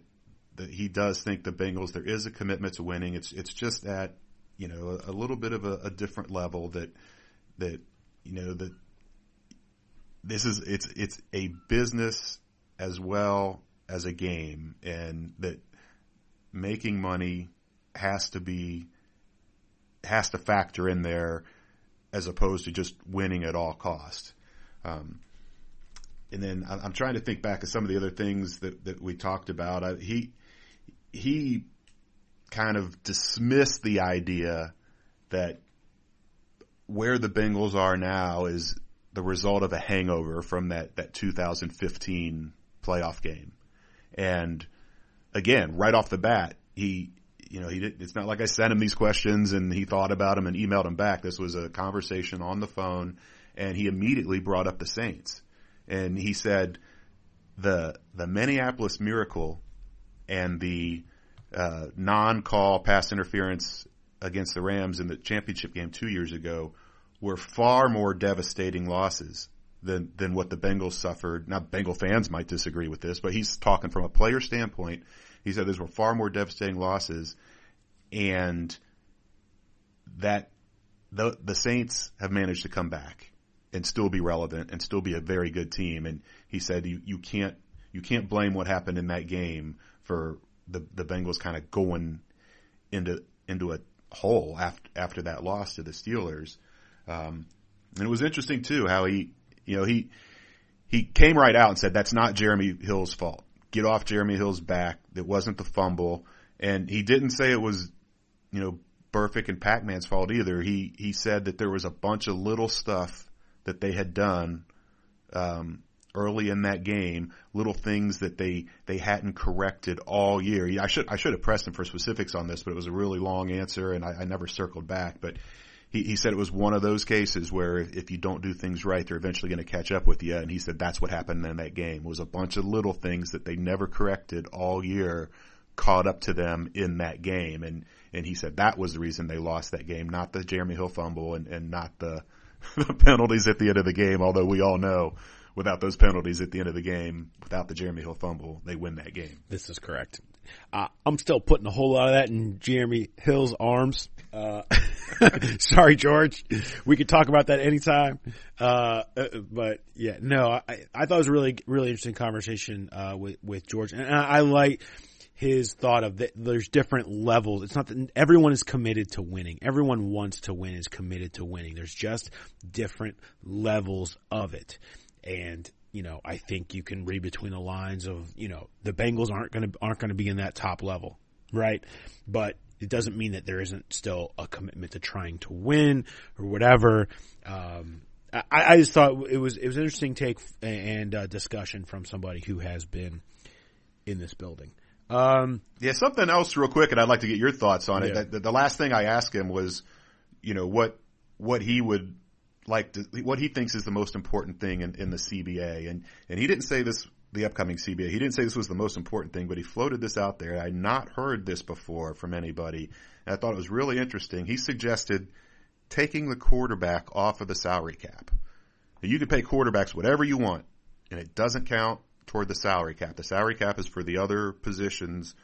that he does think the Bengals, there is a commitment to winning. It's, it's just at, you know, a, a little bit of a, a different level that, that, you know, that this is, it's, it's a business as well as a game and that making money has to be, has to factor in there as opposed to just winning at all cost. Um, and then I'm trying to think back of some of the other things that, that we talked about. I, he, he kind of dismissed the idea that where the Bengals are now is the result of a hangover from that, that 2015 playoff game. And again, right off the bat, he, you know, he did, it's not like I sent him these questions and he thought about them and emailed them back. This was a conversation on the phone and he immediately brought up the Saints and he said the, the Minneapolis miracle and the, uh, non-call pass interference against the Rams in the championship game two years ago were far more devastating losses than than what the Bengals suffered. Now, Bengal fans might disagree with this, but he's talking from a player standpoint. He said those were far more devastating losses, and that the the Saints have managed to come back and still be relevant and still be a very good team. And he said you you can't you can't blame what happened in that game for the the Bengals kind of going into into a hole after after that loss to the Steelers. Um, and it was interesting too how he you know he he came right out and said that's not Jeremy Hill's fault. Get off Jeremy Hill's back. It wasn't the fumble, and he didn't say it was you know Burfict and Pac-Man's fault either. He he said that there was a bunch of little stuff that they had done um, early in that game, little things that they they hadn't corrected all year. Yeah, I should I should have pressed him for specifics on this, but it was a really long answer, and I, I never circled back. But he, he said it was one of those cases where if you don't do things right, they're eventually going to catch up with you. And he said that's what happened in that game. Was a bunch of little things that they never corrected all year caught up to them in that game. And, and he said that was the reason they lost that game, not the Jeremy Hill fumble and, and not the, the penalties at the end of the game, although we all know without those penalties at the end of the game, without the Jeremy Hill fumble, they win that game. This is correct. Uh, I'm still putting a whole lot of that in Jeremy Hill's arms. Uh, sorry, George. We could talk about that anytime. Uh, uh, but yeah, no, I, I thought it was a really, really interesting conversation, uh, with, with George. And I, I like, his thought of that there's different levels. It's not that everyone is committed to winning. Everyone wants to win is committed to winning. There's just different levels of it. And, you know, I think you can read between the lines of, you know, the Bengals aren't going to, aren't going to be in that top level, right? But it doesn't mean that there isn't still a commitment to trying to win or whatever. Um, I, I just thought it was, it was an interesting take and uh, discussion from somebody who has been in this building. Um, yeah, something else real quick, and I'd like to get your thoughts on it. Yeah. The, the, last thing I asked him was, you know, what, what he would like what he thinks is the most important thing in, in the CBA. And, and he didn't say this, the upcoming CBA, he didn't say this was the most important thing, but he floated this out there. I had not heard this before from anybody. And I thought it was really interesting. He suggested taking the quarterback off of the salary cap. Now, you can pay quarterbacks whatever you want, and it doesn't count toward the salary cap. The salary cap is for the other positions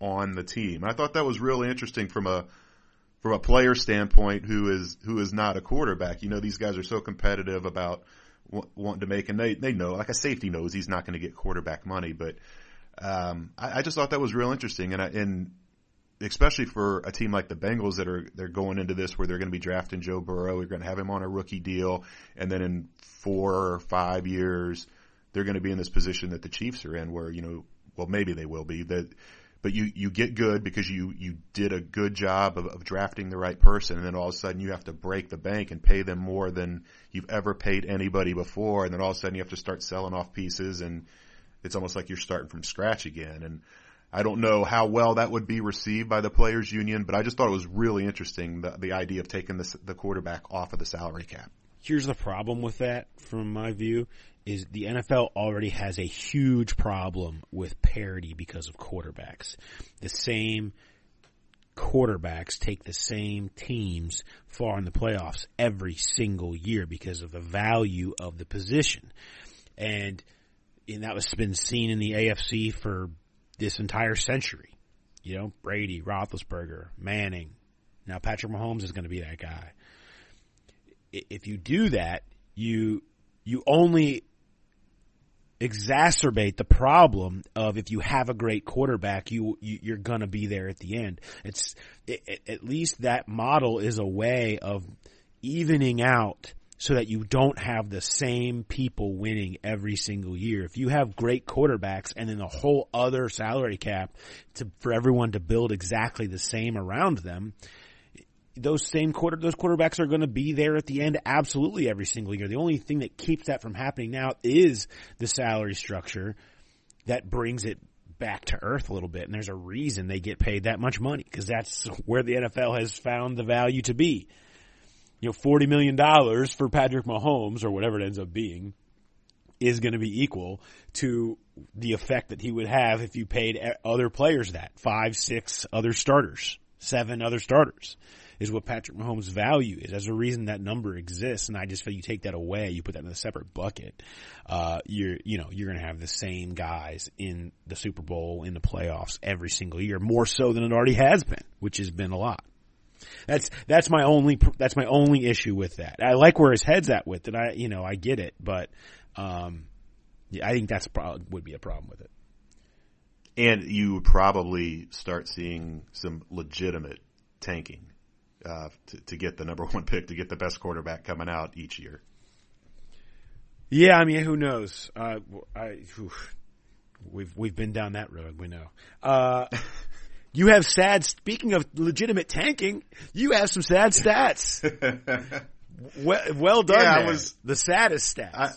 on the team. I thought that was really interesting from a from a player standpoint who is who is not a quarterback. You know, these guys are so competitive about wanting to make, and they they know, like a safety knows, he's not going to get quarterback money. But um, I, I, just thought that was real interesting, and I, and especially for a team like the Bengals that are they're going into this where they're going to be drafting Joe Burrow, we're going to have him on a rookie deal, and then in four or five years they're going to be in this position that the Chiefs are in, where you know, well, maybe they will be that. But you, you get good because you, you did a good job of, of drafting the right person and then all of a sudden you have to break the bank and pay them more than you've ever paid anybody before and then all of a sudden you have to start selling off pieces and it's almost like you're starting from scratch again. And I don't know how well that would be received by the players union, but I just thought it was really interesting the, the idea of taking the, the quarterback off of the salary cap. Here's the problem with that from my view is the NFL already has a huge problem with parity because of quarterbacks. The same quarterbacks take the same teams far in the playoffs every single year because of the value of the position. And, and that was been seen in the AFC for this entire century. You know, Brady, Roethlisberger, Manning. Now Patrick Mahomes is going to be that guy. If you do that, you you only exacerbate the problem of if you have a great quarterback, you, you are gonna be there at the end. It's it, at least that model is a way of evening out so that you don't have the same people winning every single year. If you have great quarterbacks and then a whole other salary cap to, for everyone to build exactly the same around them, those same quarter, those quarterbacks are going to be there at the end absolutely every single year. The only thing that keeps that from happening now is the salary structure that brings it back to earth a little bit. And there's a reason they get paid that much money because that's where the NFL has found the value to be. You know, $40 million for Patrick Mahomes or whatever it ends up being is going to be equal to the effect that he would have if you paid other players that five, six other starters, seven other starters is what Patrick Mahomes' value is. There's a reason that number exists, and I just feel you take that away, you put that in a separate bucket. Uh, you're you know you're going to have the same guys in the Super Bowl in the playoffs every single year, more so than it already has been, which has been a lot. That's that's my only that's my only issue with that. I like where his head's at with it. I you know I get it, but um, yeah, I think that's pro- would be a problem with it. And you would probably start seeing some legitimate tanking uh, to, to get the number one pick, to get the best quarterback coming out each year. Yeah, I mean, who knows? Uh, I, we've we've been down that road. We know. Uh, you have sad. Speaking of legitimate tanking, you have some sad stats. well, well done. Yeah, I was the saddest stats. I,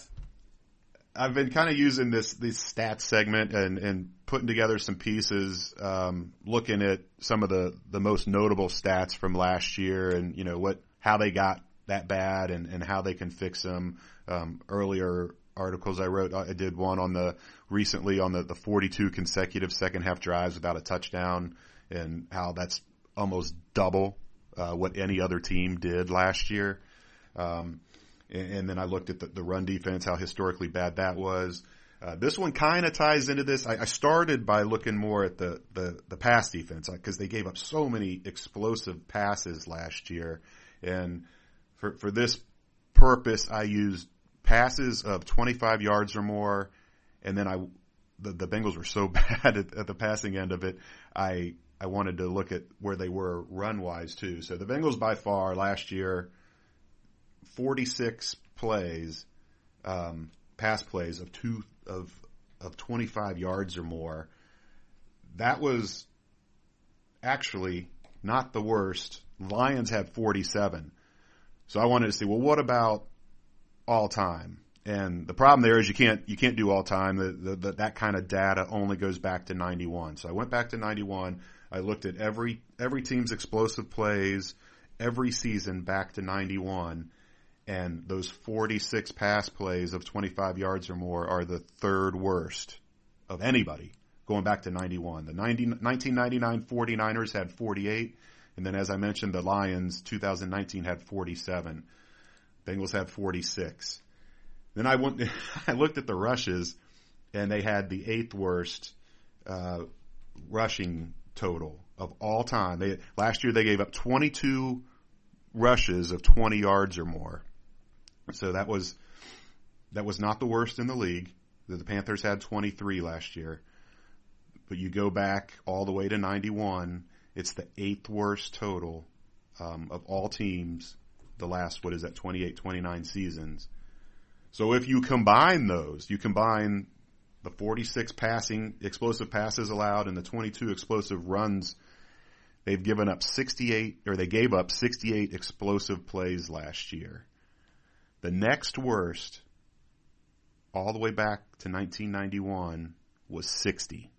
I've been kind of using this this stats segment and and putting together some pieces, um, looking at some of the the most notable stats from last year, and you know what how they got that bad and and how they can fix them. Um, earlier articles I wrote, I did one on the recently on the the 42 consecutive second half drives without a touchdown, and how that's almost double uh, what any other team did last year. Um, and, then I looked at the, the, run defense, how historically bad that was. Uh, this one kind of ties into this. I, I, started by looking more at the, the, the pass defense because they gave up so many explosive passes last year. And for, for this purpose, I used passes of 25 yards or more. And then I, the, the Bengals were so bad at, at the passing end of it. I, I wanted to look at where they were run wise too. So the Bengals by far last year, 46 plays, um, pass plays of two of of 25 yards or more. That was actually not the worst. Lions had 47. So I wanted to see, well, what about all time? And the problem there is you can't you can't do all time. The, the, the, that kind of data only goes back to 91. So I went back to 91. I looked at every every team's explosive plays every season back to 91 and those 46 pass plays of 25 yards or more are the third worst of anybody going back to 91. The 90, 1999 49ers had 48, and then as I mentioned, the Lions 2019 had 47. Bengals had 46. Then I went, I looked at the rushes, and they had the eighth worst uh, rushing total of all time. They last year they gave up 22 rushes of 20 yards or more. So that was that was not the worst in the league. The Panthers had 23 last year. But you go back all the way to 91, it's the eighth worst total um, of all teams the last, what is that, 28, 29 seasons. So if you combine those, you combine the 46 passing, explosive passes allowed and the 22 explosive runs, they've given up 68, or they gave up 68 explosive plays last year. The next worst, all the way back to 1991, was 60.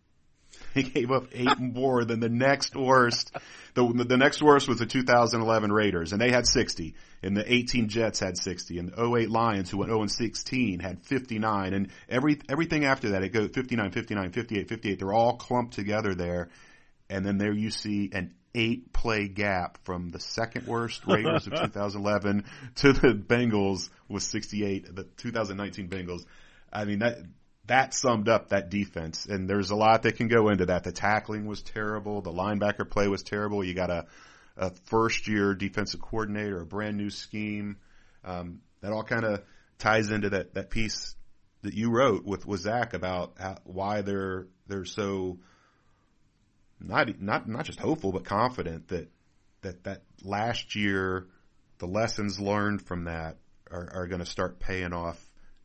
He gave up eight more than the next worst. The, the next worst was the 2011 Raiders, and they had 60. And the 18 Jets had 60. And the 08 Lions, who went 0 and 16, had 59. And every everything after that, it goes 59, 59, 58, 58. They're all clumped together there. And then there you see an eight play gap from the second worst Raiders of 2011 to the Bengals with 68, the 2019 Bengals. I mean, that, that summed up that defense. And there's a lot that can go into that. The tackling was terrible. The linebacker play was terrible. You got a, a first year defensive coordinator, a brand new scheme. Um, that all kind of ties into that, that piece that you wrote with, with Zac about how, why they're, they're so, not not not just hopeful but confident that that that last year the lessons learned from that are, are going to start paying off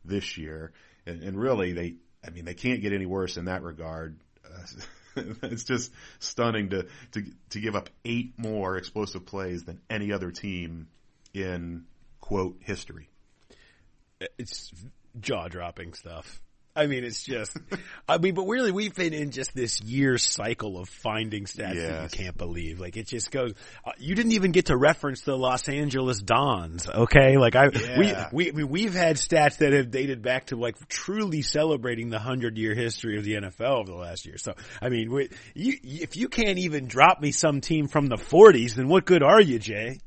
this year and, and, really they I mean they can't get any worse in that regard. Uh, it's just stunning to, to to give up eight more explosive plays than any other team in quote history. It's jaw dropping stuff. I mean, it's just, I mean, but really we've been in just this year cycle of finding stats that you can't believe. Like it just goes, uh, you didn't even get to reference the Los Angeles Dons, okay? Like I, Yeah. we, we, we've had stats that have dated back to like truly celebrating the hundred year history of the NFL over the last year. So, I mean, we, you, if you can't even drop me some team from the forties, then what good are you, Jay?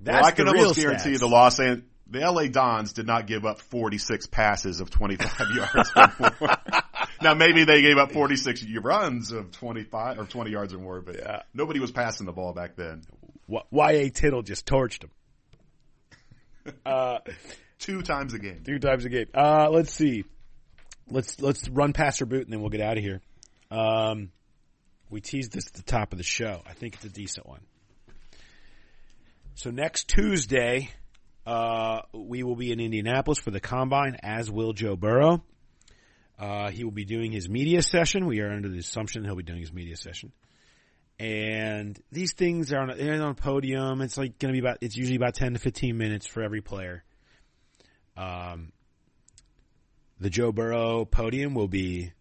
That's well, I can the real almost guarantee stats. the Los An- the LA Dons did not give up 46 passes of 25 yards or more. now maybe they gave up 46 runs of 25 or 20 yards or more, but Yeah. nobody was passing the ball back then. Y.A. Tittle just torched him. Uh, Two times a game. two times a game. Uh, let's see. Let's let's run pass or boot and then we'll get out of here. Um, we teased this at the top of the show. I think it's a decent one. So next Tuesday, uh, we will be in Indianapolis for the combine, as will Joe Burrow. Uh, he will be doing his media session. We are under the assumption he'll be doing his media session. And these things are on on a podium. It's like going to be about, it's usually about 10 to 15 minutes for every player. Um, the Joe Burrow podium will be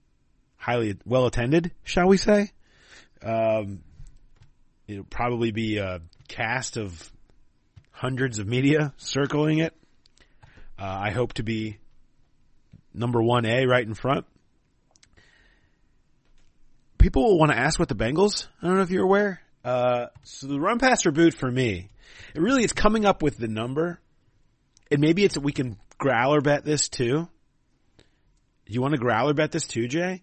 highly well attended, shall we say? Um, it'll probably be a cast of hundreds of media circling it. Uh, I hope to be number one A right in front. People will want to ask what the Bengals. I don't know if you're aware. Uh, so the run pass or boot for me, it really it's coming up with the number, and maybe it's we can growler bet this too. You want to growler bet this too, Jay?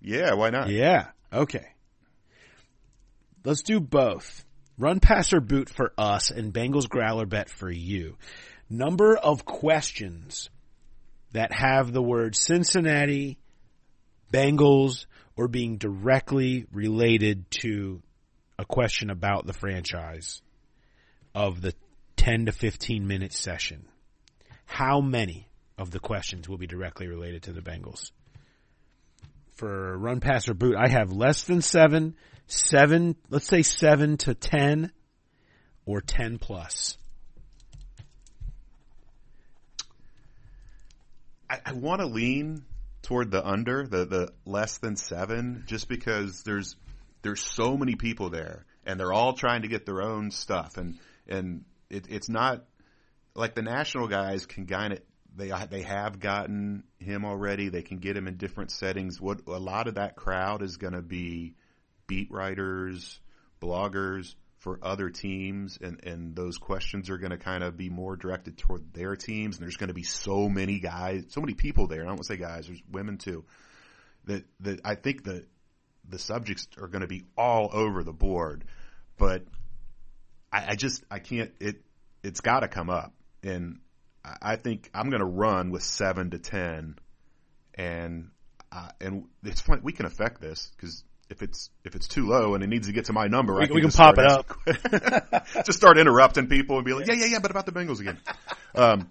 Yeah, why not? Yeah. Okay. Let's do both. Run passer boot for us and Bengals growler bet for you. Number of questions that have the word Cincinnati, Bengals, or being directly related to a question about the franchise of the 10 to 15 minute session. How many of the questions will be directly related to the Bengals? for run pass or boot, I have less than seven, seven, let's say seven to ten, or ten plus. I, I want to lean toward the under, the the less than seven, just because there's there's so many people there, and they're all trying to get their own stuff, and and it, it's not like the national guys can kind of they they have gotten him already. They can get him in different settings. What a lot of that crowd is going to be beat writers, bloggers for other teams, and and those questions are going to kind of be more directed toward their teams. And there's going to be so many guys, so many people there. I don't want to say guys, there's women too. That that I think the the subjects are going to be all over the board, but I, I just I can't. It it's got to come up, and I think I'm going to run with seven to ten, and uh, and it's fun. We can affect this because if it's if it's too low and it needs to get to my number, I We- can we can pop it up. just start interrupting people and be like, yeah, yeah, yeah, but about the Bengals again. Um,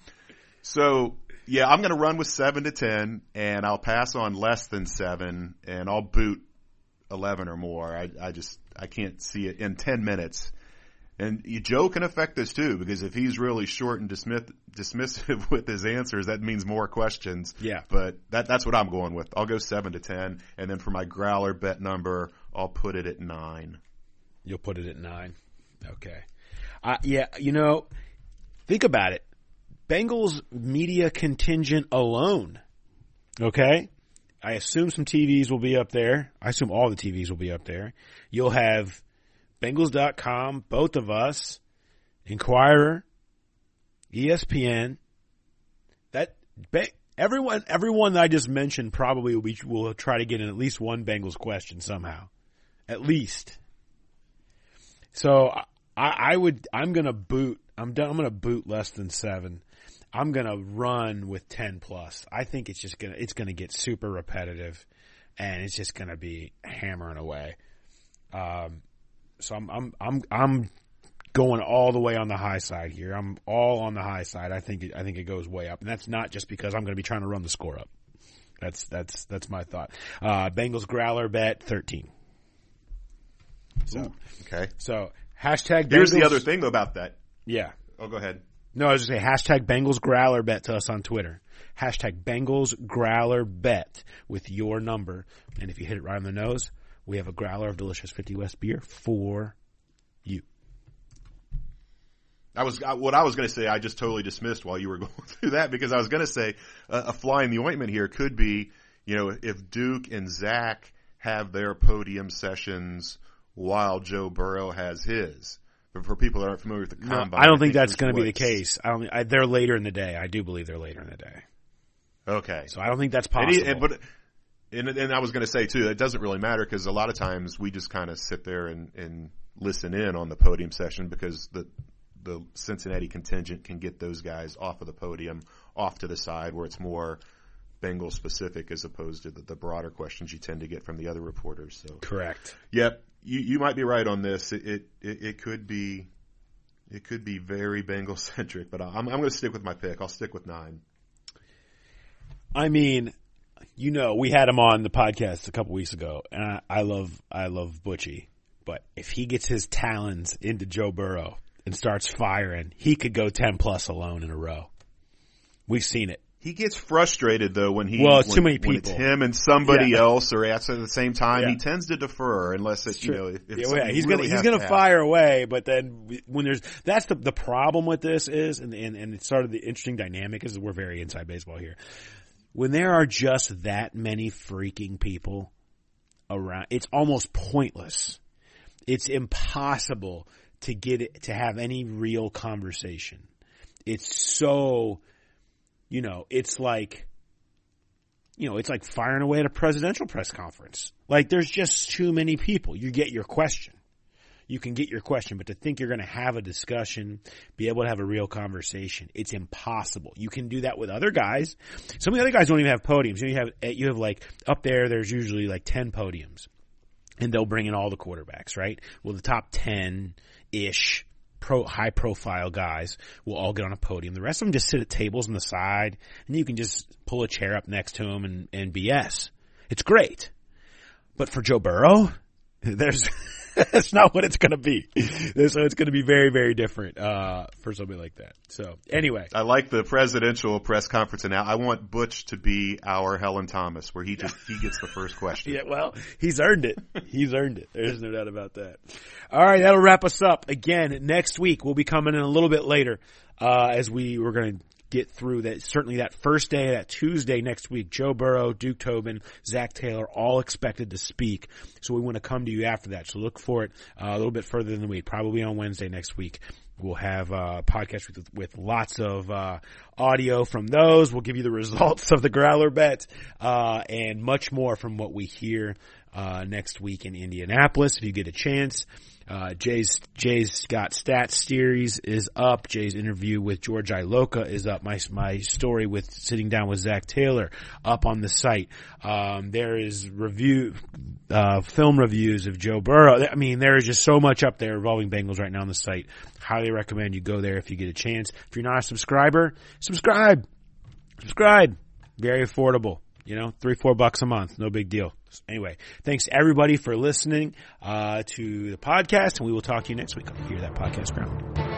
so yeah, I'm going to run with seven to ten, and I'll pass on less than seven, and I'll boot eleven or more. I, I just I can't see it in ten minutes. And you- Joe can affect this too, because if he's really short and dismiss, dismissive with his answers, that means more questions. Yeah. But that, that's what I'm going with. I'll go seven to ten, and then for my growler bet number, I'll put it at nine. You'll put it at nine. Okay. Uh, yeah, you know, think about it. Bengals media contingent alone. Okay. I assume some TVs will be up there. I assume all the TVs will be up there. You'll have Bengals.com, both of us, Inquirer, ESPN. That everyone, everyone that I just mentioned probably will be will try to get in at least one Bengals question somehow, at least. So I, I would, I'm gonna boot. I'm done. I'm gonna boot less than seven. I'm gonna run with ten plus. I think it's just gonna, it's gonna get super repetitive, and it's just gonna be hammering away. Um, so I'm, I'm, I'm, I'm going all the way on the high side here. I'm all on the high side. I think, it, I think it goes way up, and that's not just because I'm going to be trying to run the score up. That's that's that's my thought. Uh, Bengals growler bet thirteen. So Okay. so hashtag. Here's the other thing about that. Yeah. Oh, go ahead. No, I was just say hashtag Bengals growler bet to us on Twitter. Hashtag Bengals Growler Bet with your number. And if you hit it right on the nose, we have a growler of delicious 50 West beer for you. I was I, what I was going to say. I just totally dismissed while you were going through that because I was going to say uh, a fly in the ointment here could be, you know, if Duke and Zac have their podium sessions while Joe Burrow has his. But for people that aren't familiar with the combine, no, I don't think, think that's going to be the case. I don't. I, they're later in the day. I do believe they're later in the day. Okay, so I don't think that's possible. And he, and, but and, and I was going to say too, it doesn't really matter because a lot of times we just kind of sit there and, and listen in on the podium session because the the Cincinnati contingent can get those guys off of the podium, off to the side where it's more Bengal specific as opposed to the, the, broader questions you tend to get from the other reporters. So correct. Yep, you you might be right on this. It it, it, it could be it could be very Bengal centric, but I'm I'm going to stick with my pick. I'll stick with nine. I mean, you know, we had him on the podcast a couple weeks ago, and I, I love I love Butchie, but if he gets his talons into Joe Burrow and starts firing, he could go ten plus alone in a row. We've seen it. He gets frustrated though when he well, it's when, too many people. it's him and somebody yeah. else are at the same time. Yeah. He tends to defer unless it's, you know if, if yeah, yeah. he's really gonna he's gonna fire away. But then when there's that's the the problem with this is and and and it started the interesting dynamic is we're very inside baseball here. When there are just that many freaking people around, it's almost pointless. It's impossible to get it to have any real conversation. It's so you know, it's like, you know, it's like firing away at a presidential press conference. Like there's just too many people. You get your question. You can get your question, but to think you're going to have a discussion, be able to have a real conversation, it's impossible. You can do that with other guys. Some of the other guys don't even have podiums. You have, eh, you have like up there, there's usually like 10 podiums and they'll bring in all the quarterbacks, right? Well, the top 10 ish pro, high profile guys will all get on a podium. The rest of them just sit at tables on the side and you can just pull a chair up next to them and, and BS. It's great. But for Joe Burrow, there's, that's not what it's going to be. So it's going to be very, very different uh, for somebody like that. So anyway, I like the presidential press conference, and now I want Butch to be our Helen Thomas, where he just he gets the first question. yeah, well, he's earned it. He's earned it. There's no doubt about that. All right, that'll wrap us up. Again, next week we'll be coming in a little bit later uh, as we we're going to get through that. Certainly that first day, that Tuesday next week, Joe Burrow, Duke Tobin, Zac Taylor, all expected to speak. So we want to come to you after that. So look for it uh, a little bit further than the week, probably on Wednesday next week. We'll have a podcast with, with lots of uh, audio from those. We'll give you the results of the Growler bet uh, and much more from what we hear uh, next week in Indianapolis. If you get a chance, uh, Jay's Jay's Scott Stats series is up. Jay's interview with George Iloka is up. My my story with sitting down with Zac Taylor up on the site. Um, there is review uh, film reviews of Joe Burrow. I mean, there is just so much up there involving Bengals right now on the site. Highly recommend you go there if you get a chance. If you're not a subscriber, subscribe. Subscribe. Very affordable. You know, three, four bucks a month. No big deal. Anyway, thanks everybody for listening uh, to the podcast, and we will talk to you next week on Fear That Podcast Ground.